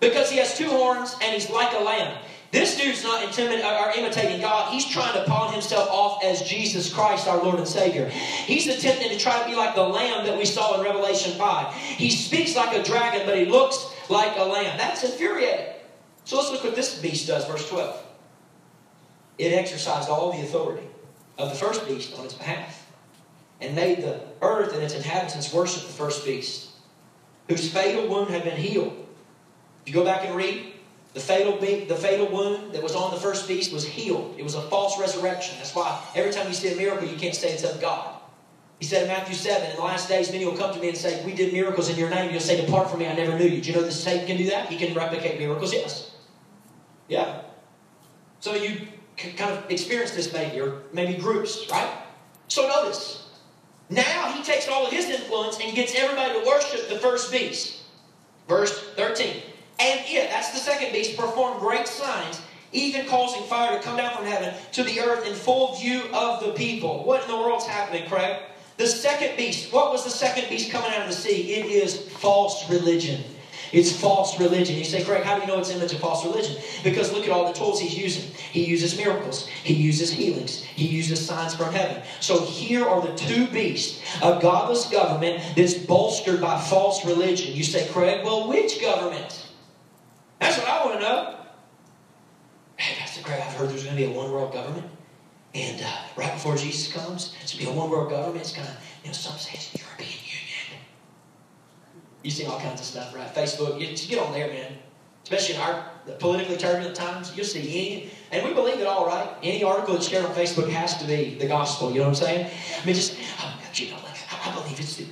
Because he has two horns and he's like a lamb. This dude's not or imitating God. He's trying to pawn himself off as Jesus Christ, our Lord and Savior. He's attempting to try to be like the lamb that we saw in Revelation 5. He speaks like a dragon, but he looks like a lamb. That's infuriating. So let's look what this beast does, verse 12. It exercised all the authority of the first beast on its behalf. and made the earth and its inhabitants worship the first beast, whose fatal wound had been healed. If you go back and read, the fatal, the fatal wound that was on the first beast was healed. It was a false resurrection. That's why every time you see a miracle, you can't say it's of God. He said in Matthew 7, in the last days, many will come to me and say, We did miracles in your name. You'll say, Depart from me, I never knew you. Do you know that Satan can do that? He can replicate miracles? Yes. Yeah. So you kind of experience this maybe, or maybe groups, right? So notice, now he takes all of his influence and gets everybody to worship the first beast. Verse 13. And it, that's the second beast, performed great signs, even causing fire to come down from heaven to the earth in full view of the people. What in the world's happening, Craig? The second beast, what was the second beast coming out of the sea? It is false religion. It's false religion. You say, Craig, how do you know it's an image of false religion? Because look at all the tools he's using. He uses miracles. He uses healings. He uses signs from heaven. So here are the two beasts. A godless government that's bolstered by false religion. You say, Craig, well, which government? That's what I want to know. Hey, Pastor Craig, I've heard there's going to be a one world government. And uh, right before Jesus comes, it's going to be a one world government. It's going to, you know, some say it's the European Union. you see all kinds of stuff, right? Facebook, you, you get on there, man. Especially in our politically turbulent times, you'll see any, and we believe it all, right? Any article that's shared on Facebook has to be the gospel. You know what I'm saying? I mean, just you know, I believe it's the.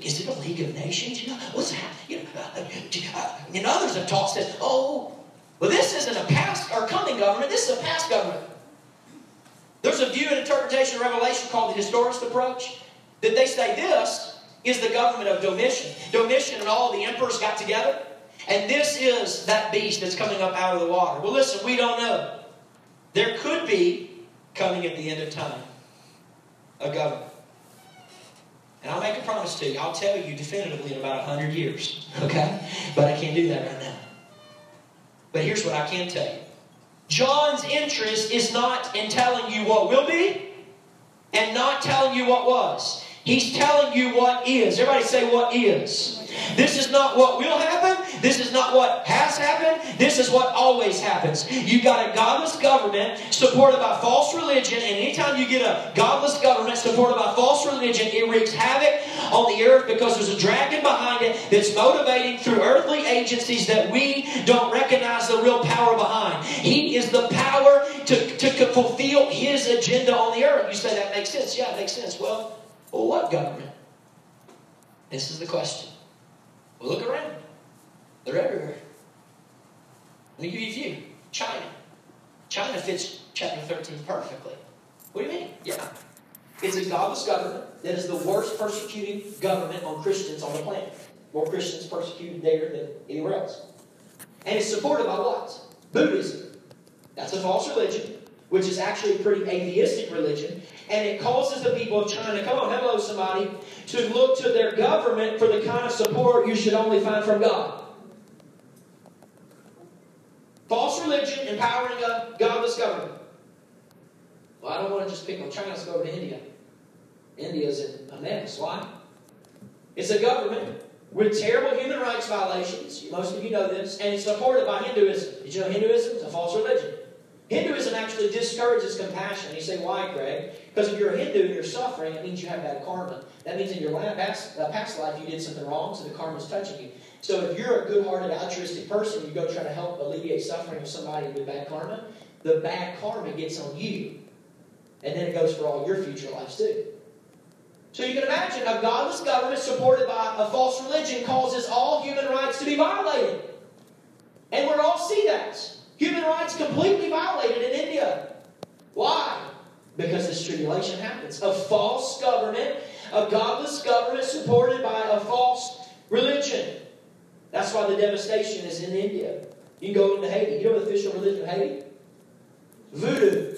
Is it a League of Nations? You know, what's that? And others have taught said, oh, well, this isn't a past or coming government. This is a past government. There's a view and interpretation of Revelation called the historist approach that they say this is the government of Domitian. Domitian and all the emperors got together, and this is that beast that's coming up out of the water. Well, listen, we don't know. There could be, coming at the end of time, a government. And I'll make a promise to you. I'll tell you definitively in about 100 years. Okay? But I can't do that right now. But here's what I can tell you John's interest is not in telling you what will be and not telling you what was. He's telling you what is. Everybody say what is. This is not what will happen. This is not what has happened. This is what always happens. You've got a godless government supported by false religion, and anytime you get a godless government supported by false religion, it wreaks havoc on the earth because there's a dragon behind it that's motivating through earthly agencies that we don't recognize the real power behind. He is the power to, to fulfill his agenda on the earth. You say that makes sense. Yeah, it makes sense. Well, well, what government? This is the question. Well, look around. They're everywhere. Let me give you a few. China. China fits chapter 13 perfectly. What do you mean? Yeah. It's a godless government that is the worst persecuting government on Christians on the planet. More Christians persecuted there than anywhere else. And it's supported by what? Buddhism. That's a false religion, which is actually a pretty atheistic religion and it causes the people of China, come on, hello, somebody, to look to their government for the kind of support you should only find from God. False religion empowering a godless government. Well, I don't want to just pick on China, let's go over to India. India is a mess. Why? It's a government with terrible human rights violations. Most of you know this, and it's supported by Hinduism. Did you know Hinduism is a false religion? Hinduism actually discourages compassion. You say, why, Craig? Because if you're a Hindu and you're suffering, it means you have bad karma. That means in your past, past life you did something wrong, so the karma's touching you. So if you're a good-hearted, altruistic person, you go try to help alleviate suffering of somebody with bad karma, the bad karma gets on you. And then it goes for all your future lives too. So you can imagine a godless government supported by a false religion causes all human rights to be violated. And we're all see that. Human rights completely violated in India. Why? Because this tribulation happens. A false government, a godless government supported by a false religion. That's why the devastation is in India. You can go into Haiti. You know the official religion of Haiti? Voodoo.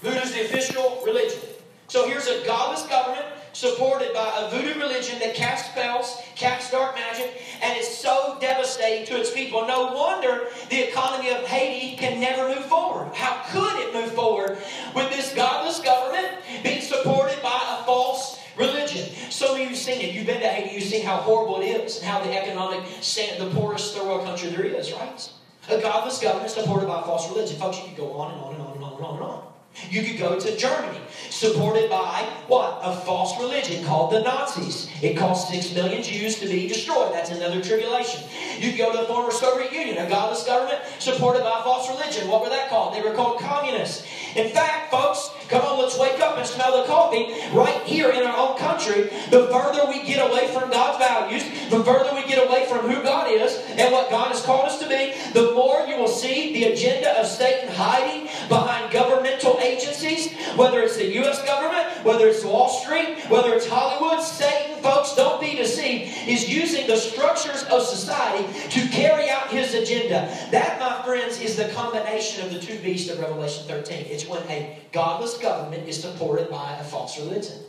Voodoo is the official religion. So here's a godless government supported by a voodoo religion that casts spells, casts dark magic, and is so devastating to its people. No wonder the economy of Haiti can never move forward. How could it move forward with this godless government being supported by a false religion? Some of you have seen it. You've been to Haiti, you've seen how horrible it is and how the economic, the poorest third world country there is, right? A godless government supported by a false religion. Folks, you could go on and on and on and on and on and on. You could go to Germany, supported by what? A false religion called the Nazis. It caused six million Jews to be destroyed. That's another tribulation. You could go to the former Soviet Union, a godless government supported by a false religion. What were that called? They were called communists. In fact, folks, come on, let's wake up and smell the coffee right here in our own country. The further we get away from God's values, the further we get away from who God is and what God has called us to be, the more you will see the agenda of Satan hiding behind governmental agencies, whether it's the U.S. government, whether it's Wall Street, whether it's Hollywood. Satan, folks, don't be deceived, is using the structures of society to carry out his agenda. That, my friends, is the combination of the two beasts of Revelation 13. It's when a godless government is supported by a false religion.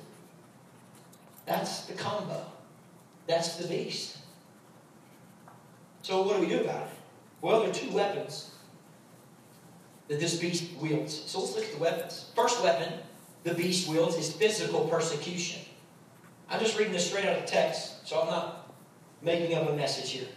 That's the combo. That's the beast. So, what do we do about it? Well, there are two weapons that this beast wields. So let's look at the weapons. First weapon the beast wields is physical persecution. I'm just reading this straight out of the text, so I'm not making up a message here.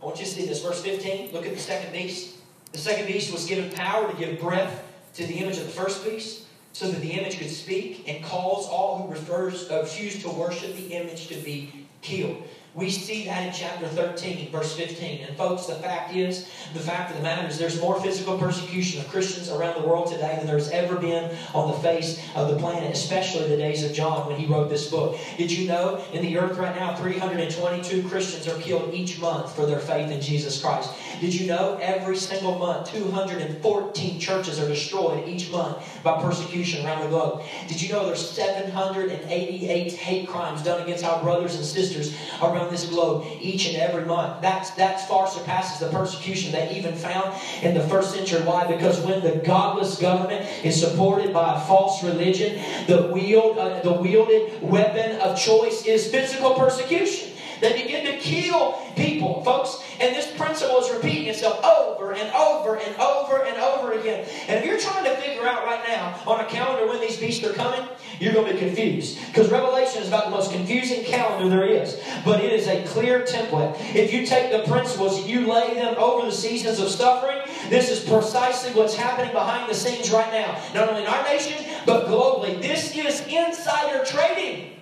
I want you to see this. Verse 15, look at the second beast. The second beast was given power to give breath to the image of the first beast, so that the image could speak and cause all who refuse to worship the image to be killed. We see that in chapter 13, verse 15. And folks, the fact is, the fact of the matter is, there's more physical persecution of Christians around the world today than there's ever been on the face of the planet, especially the days of John when he wrote this book. Did you know in the earth right now, 322 Christians are killed each month for their faith in Jesus Christ? Did you know every single month, 214 churches are destroyed each month by persecution around the globe? Did you know there's 788 hate crimes done against our brothers and sisters around this globe each and every month? That's, that far surpasses the persecution they even found in the first century. Why? Because when the godless government is supported by a false religion, the, wield, uh, the wielded weapon of choice is physical persecution. They begin to kill people, folks. And this principle is repeating itself over and over and over and over again. And if you're trying to figure out right now on a calendar when these beasts are coming, you're going to be confused. Because Revelation is about the most confusing calendar there is. But it is a clear template. If you take the principles, you lay them over the seasons of suffering, this is precisely what's happening behind the scenes right now. Not only in our nation, but globally. This is insider trading.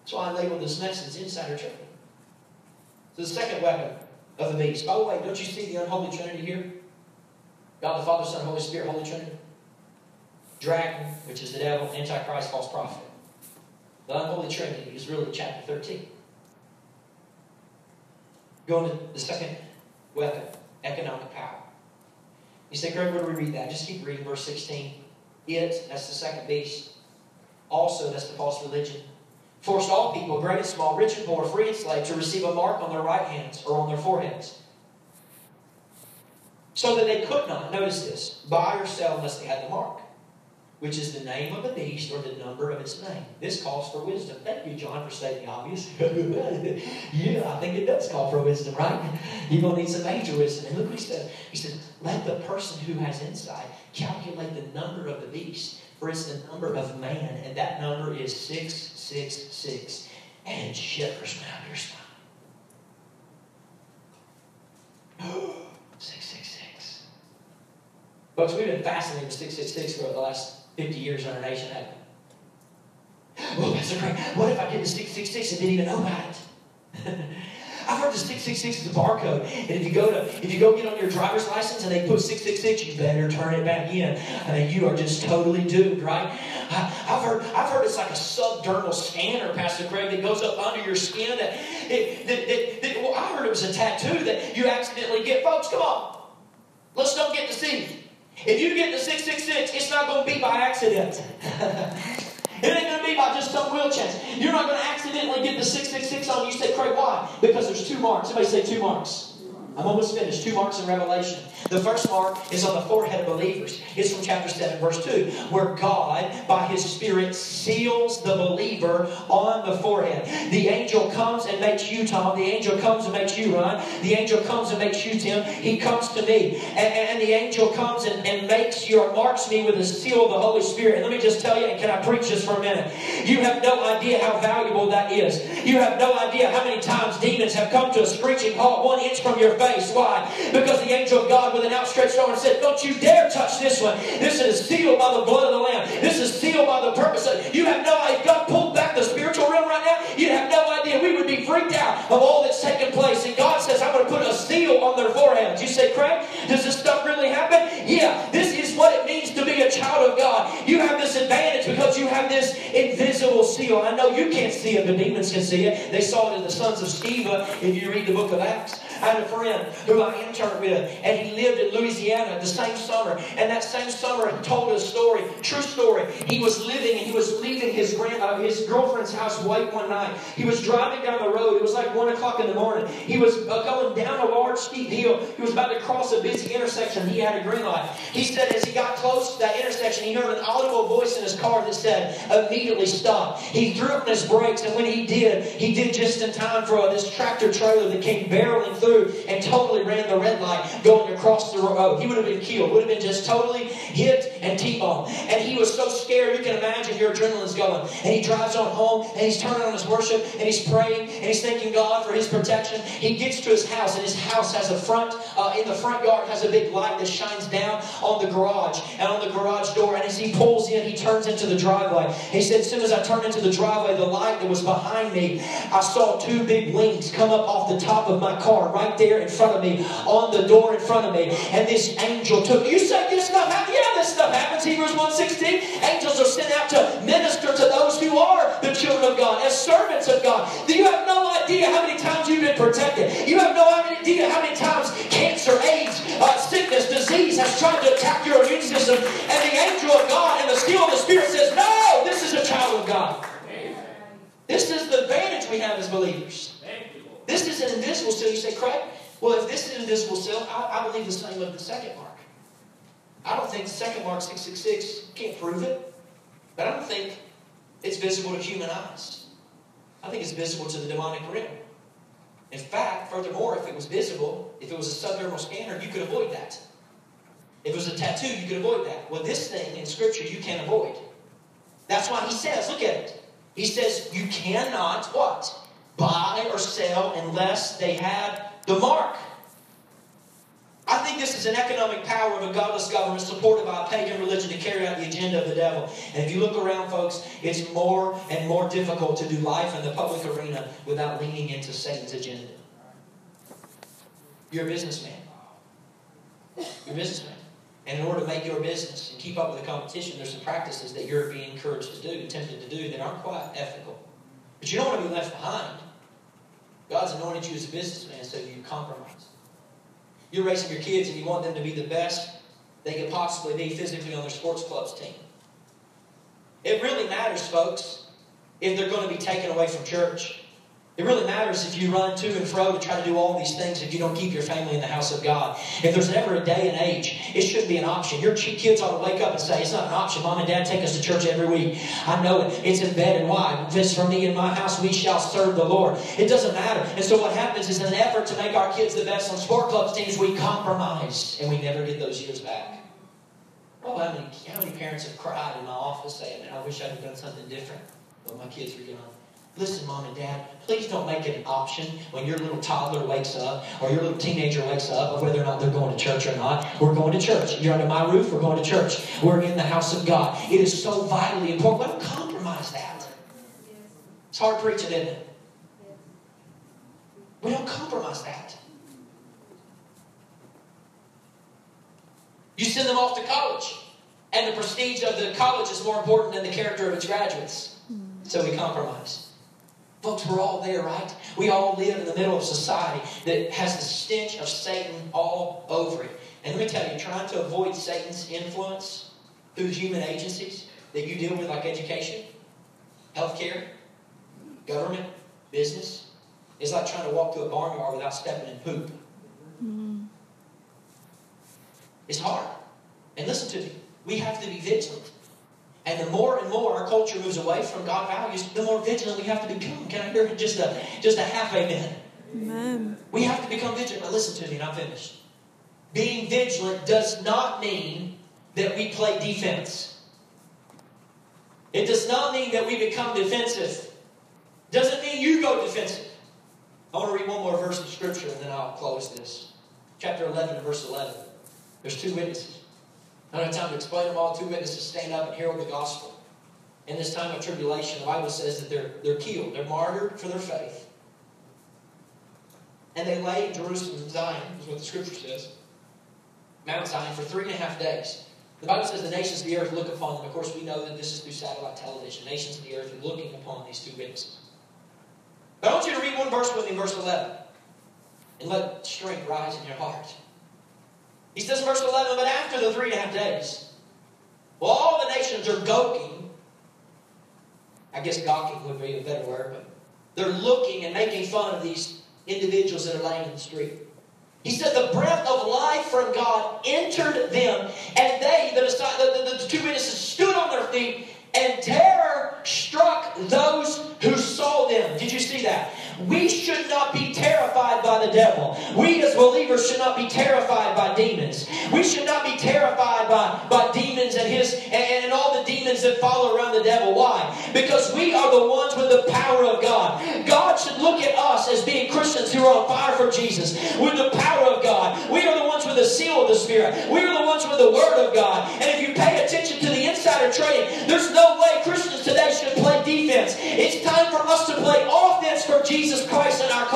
That's why I label this message insider trading. So the second weapon of the beast. By the way, don't you see the unholy trinity here? God the Father, Son, Holy Spirit, Holy Trinity. Dragon, which is the devil, Antichrist, false prophet. The unholy trinity is really chapter 13. Going to the second weapon, economic power. You say, Craig, where do we read that? Just keep reading verse 16. It, that's the second beast. Also, that's the false religion forced all people, great and small, rich and poor, free and slave, to receive a mark on their right hands or on their foreheads. So that they could not, notice this, buy or sell unless they had the mark, which is the name of the beast or the number of its name. This calls for wisdom. Thank you, John, for stating the obvious. yeah, I think it does call for wisdom, right? You're going to need some major wisdom. And look what he said. He said, let the person who has insight calculate the number of the beast, for it's the number of man, and that number is 666 and shivers up your spine. 666. Folks, we've been fascinating with 666 for the last 50 years in our nation, haven't we? Well, Pastor Craig, what if I did the 666 and didn't even know about it? I've heard the 666 is a barcode. And if you go to if you go get on your driver's license and they put 666, you better turn it back in. I mean, you are just totally doomed, right? I've heard I've heard it's like a subdermal scanner, Pastor Craig, that goes up under your skin. That, it, that, that, that well, I heard it was a tattoo that you accidentally get. Folks, come on. Let's don't get deceived. If you get the 666, it's not going to be by accident. It ain't going to be by just some wheel chance. You're not going to accidentally get the 666 on you. You say, Craig, why? Because there's two marks. Somebody say two marks. I'm almost finished. Two marks in Revelation. The first mark is on the forehead of believers. It's from chapter 7, verse 2, where God, by his Spirit, seals the believer on the forehead. The angel comes and makes you, Tom. The angel comes and makes you, Ron. The angel comes and makes you, Tim. He comes to me. And, and the angel comes and, and makes you or marks me with the seal of the Holy Spirit. And let me just tell you, and can I preach this for a minute? You have no idea how valuable that is. You have no idea how many times demons have come to a screeching halt one inch from your base. Why? Because the angel of God with an outstretched arm said, Don't you dare touch this one. This is sealed by the blood of the Lamb. This is sealed by the purpose of you have no idea. God pulled back the spiritual realm right now. You have no idea. We would be freaked out of all that's taking place. And God says, I'm going to put a seal on their foreheads. You say, Craig, does this stuff really happen? Yeah, this is what it means to be a child of God. You have this advantage because you have this invisible seal. I know you can't see it, but demons can see it. They saw it in the sons of Sceva if you read the book of Acts. I had a friend who I interned with, and he lived in Louisiana the same summer. And that same summer, he told a story, true story. He was living and he was leaving his grand, uh, his girlfriend's house late one night. He was driving down the road. It was like one o'clock in the morning. He was uh, going down a large steep hill. He was about to cross a busy intersection. He had a green light. He said as he got close to that intersection, he heard an audible voice in his car that said, "Immediately stop." He threw up his brakes, and when he did, he did just in time for uh, this tractor trailer that came barreling through through and totally ran the red light going across the road. He would have been killed, would have been just totally hit and T-boned. And he was so scared, you can imagine your adrenaline's going. And he drives on home and he's turning on his worship and he's praying and he's thanking God for his protection. He gets to his house and his house has a front, uh, in the front yard has a big light that shines down on the garage and on the garage door. And as he pulls in, he turns into the driveway. He said, as soon as I turned into the driveway, the light that was behind me, I saw two big wings come up off the top of my car right there in front of me, on the door in front of me. And this angel took, you say this stuff happens? Yeah, this stuff happens. Hebrews 1.16. Angels are sent out to minister to those who are the children of God, as servants of God. Do you have no idea how many times you've been protected. You have no idea how many times cancer, AIDS, uh, sickness, disease has tried to attack your immune system. And the angel of God and the seal of the Spirit says, no, this is a child of God. This is the advantage we have as believers. This is an invisible seal. You say, Craig, well, if this is an invisible seal, I, I believe the same of the second mark. I don't think the second mark, 666, can't prove it. But I don't think it's visible to human eyes. I think it's visible to the demonic realm. In fact, furthermore, if it was visible, if it was a subdermal scanner, you could avoid that. If it was a tattoo, you could avoid that. Well, this thing in Scripture you can't avoid. That's why he says, look at it. He says, you cannot what? Buy or sell unless they have the mark. I think this is an economic power of a godless government supported by a pagan religion to carry out the agenda of the devil. And if you look around, folks, it's more and more difficult to do life in the public arena without leaning into Satan's agenda. You're a businessman. You're a businessman. And in order to make your business and keep up with the competition, there's some practices that you're being encouraged to do, tempted to do, that aren't quite ethical. But you don't want to be left behind. God's anointed you as a businessman, so you compromise. You're raising your kids and you want them to be the best they could possibly be physically on their sports club's team. It really matters, folks, if they're going to be taken away from church. It really matters if you run to and fro to try to do all these things if you don't keep your family in the house of God. If there's ever a day and age, it shouldn't be an option. Your kids ought to wake up and say, It's not an option. Mom and dad take us to church every week. I know it. It's embedded. Why? This for me in my house, we shall serve the Lord. It doesn't matter. And so what happens is in an effort to make our kids the best on sport clubs teams, we compromise and we never get those years back. Oh, how many, how many parents have cried in my office saying, I wish I'd have done something different, but my kids were young. Listen, mom and dad, please don't make it an option when your little toddler wakes up or your little teenager wakes up of whether or not they're going to church or not. We're going to church. You're under my roof, we're going to church. We're in the house of God. It is so vitally important. We don't compromise that. It's hard preaching, isn't it? We don't compromise that. You send them off to college, and the prestige of the college is more important than the character of its graduates. So we compromise. Folks, we're all there, right? We all live in the middle of society that has the stench of Satan all over it. And let me tell you, trying to avoid Satan's influence through human agencies that you deal with, like education, healthcare, government, business, is like trying to walk through a barnyard without stepping in poop. Mm-hmm. It's hard. And listen to me, we have to be vigilant. And the more and more our culture moves away from God values, the more vigilant we have to become. Can I hear just a just a half amen? Amen. We have to become vigilant. Now listen to me, and I'm finished. Being vigilant does not mean that we play defense. It does not mean that we become defensive. Doesn't mean you go defensive. I want to read one more verse of Scripture and then I'll close this. Chapter 11 verse 11. There's two witnesses. I don't have time to explain them all. Two witnesses stand up and herald the gospel. In this time of tribulation, the Bible says that they're, they're killed, they're martyred for their faith. And they lay in Jerusalem, Zion, is what the scripture says. Mount Zion for three and a half days. The Bible says the nations of the earth look upon them. Of course, we know that this is through satellite television. Nations of the earth are looking upon these two witnesses. But I want you to read one verse with me, verse 11, and let strength rise in your heart. He says, verse 11, but after the three and a half days, well, all the nations are gawking. I guess gawking would be a better word, but they're looking and making fun of these individuals that are laying in the street. He said the breath of life from God entered them, and they, the, the, the, the two witnesses, stood on their feet, and terror struck those who saw them. Did you see that? We should not be terrified by the devil. We as believers should not be terrified by demons. We should not be terrified by, by demons and his and, and all the demons that follow around the devil. Why? Because we are the ones with the power of God. God should look at us as being Christians who are on fire for Jesus with the power of God. We are the ones with the seal of the Spirit. We are the ones with the Word of God. And if you pay attention to the insider trading, there's no way Christians today should play defense. It's time for us to play offense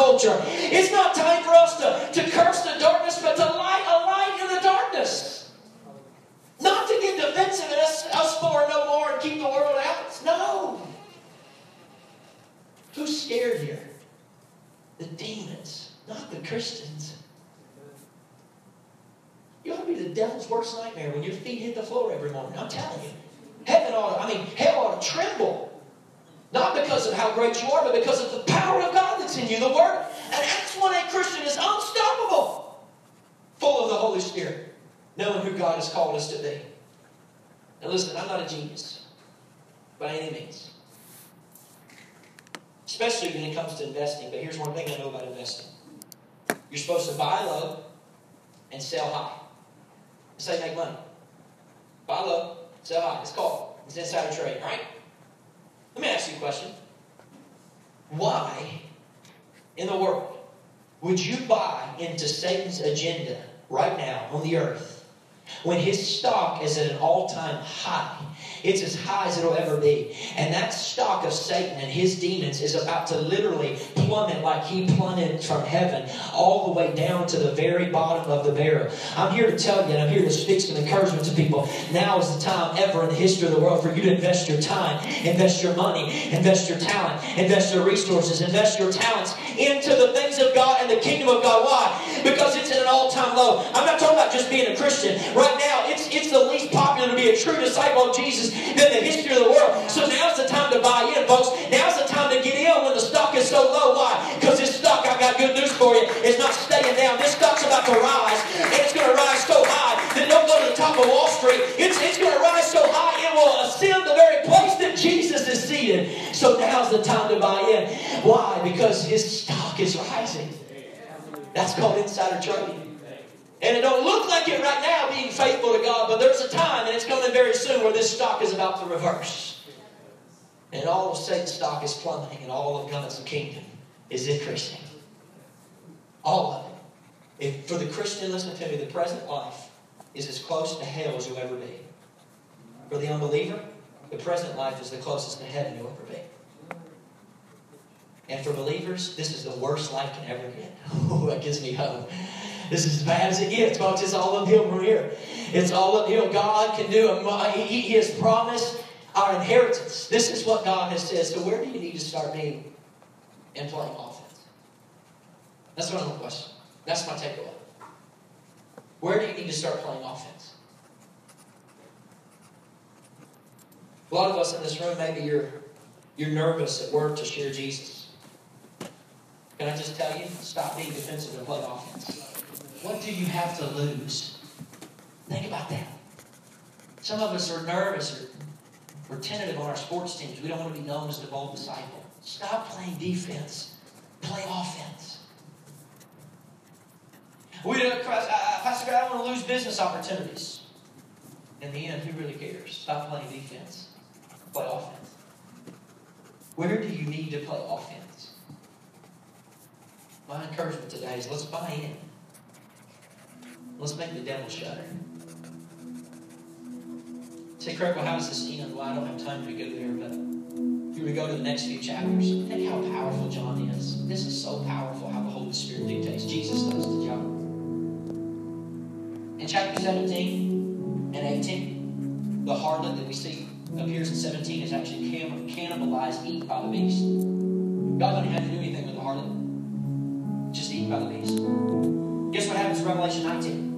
culture. It's not time for us to, to curse the darkness, but to light a light in the darkness. Not to get defensive and us, us four no more and keep the world out. No. Who's scared here? The demons, not the Christians. You ought to be the devil's worst nightmare when your feet hit the floor every morning. I'm telling you. Heaven ought to, I mean, hell ought to tremble. Not because of how great you are, but because of the power of God that's in you, the Word. An Acts 1 8 Christian is unstoppable, full of the Holy Spirit, knowing who God has called us to be. Now, listen, I'm not a genius by any means, especially when it comes to investing. But here's one thing I know about investing you're supposed to buy low and sell high. That's how you make money. Buy low, sell high. It's called. It's insider trading, right? Let me ask you a question. Why in the world would you buy into Satan's agenda right now on the earth when his stock is at an all time high it's as high as it'll ever be. And that stock of Satan and his demons is about to literally plummet like he plummeted from heaven all the way down to the very bottom of the barrel. I'm here to tell you, and I'm here to speak some encouragement to people. Now is the time ever in the history of the world for you to invest your time, invest your money, invest your talent, invest your resources, invest your talents into the things of God and the kingdom of God. Why? Because it's at an all-time low. I'm not talking about just being a Christian. Right now, it's it's the least popular to be a true disciple of Jesus than the history of the world. So now's the time to buy in, folks. Now's the time to get in when the stock is so low. Why? Because this stock, I've got good news for you, is not staying down. This stock's about to rise, and it's going to rise so high that don't go to the top of Wall Street. It's, it's going to rise so high, it will ascend the very place that Jesus is seated. So now's the time to buy in. Why? Because his stock is rising. That's called insider trading. And it don't look like it right now being faithful to God, but there's a time, and it's coming very soon, where this stock is about to reverse. And all of Satan's stock is plummeting, and all of God's kingdom is increasing. All of it. If for the Christian, listen to me, the present life is as close to hell as you'll ever be. For the unbeliever, the present life is the closest to heaven you'll ever be. And for believers, this is the worst life can ever get. Oh, that gives me hope. This is as bad as it gets, folks. It's all uphill from here. It's all uphill. God can do it. Uh, he, he has promised our inheritance. This is what God has said. So where do you need to start being and playing offense? That's what I'm question. That's my takeaway. Where do you need to start playing offense? A lot of us in this room, maybe you're you're nervous at work to share Jesus. Can I just tell you, stop being defensive and play offense. What do you have to lose? Think about that. Some of us are nervous or we're tentative on our sports teams. We don't want to be known as the bold disciple. Stop playing defense. Play offense. We don't, uh, Pastor God, I don't want to lose business opportunities. In the end, who really cares? Stop playing defense. Play offense. Where do you need to play offense? My encouragement today is let's buy in. Let's make the devil shudder. Say, Craig, well, how does this end? Well, I don't have time to go there, but if we go to the next few chapters, think how powerful John is. This is so powerful how the Holy Spirit dictates. Jesus does the job. In chapter 17 and 18, the harlot that we see appears in 17 is actually cannibalized, eaten by the beast. God didn't have to do anything with the harlot. Just eaten by the beast. Guess what happens in Revelation 19?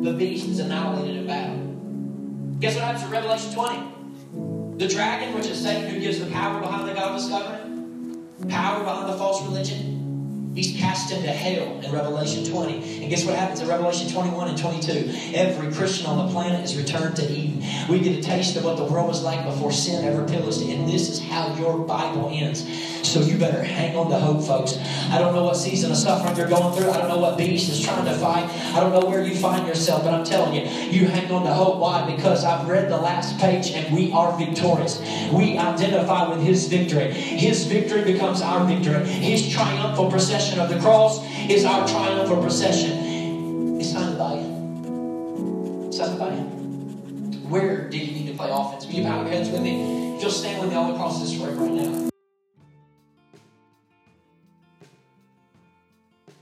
The beast is annihilated in battle. Guess what happens in Revelation 20? The dragon, which is Satan, who gives the power behind the godless government, power behind the false religion, He's cast into hell in Revelation 20. And guess what happens in Revelation 21 and 22? Every Christian on the planet is returned to Eden. We get a taste of what the world was like before sin ever pillaged it. And this is how your Bible ends. So you better hang on to hope, folks. I don't know what season of suffering you're going through. I don't know what beast is trying to fight. I don't know where you find yourself, but I'm telling you, you hang on to hope. Why? Because I've read the last page and we are victorious. We identify with His victory. His victory becomes our victory. His triumphal procession of the cross is our triumphal procession. It's time to buy. It's time to buy. Where do you need to play offense? Will you bow your heads with me? You'll stand with me all across this room right now.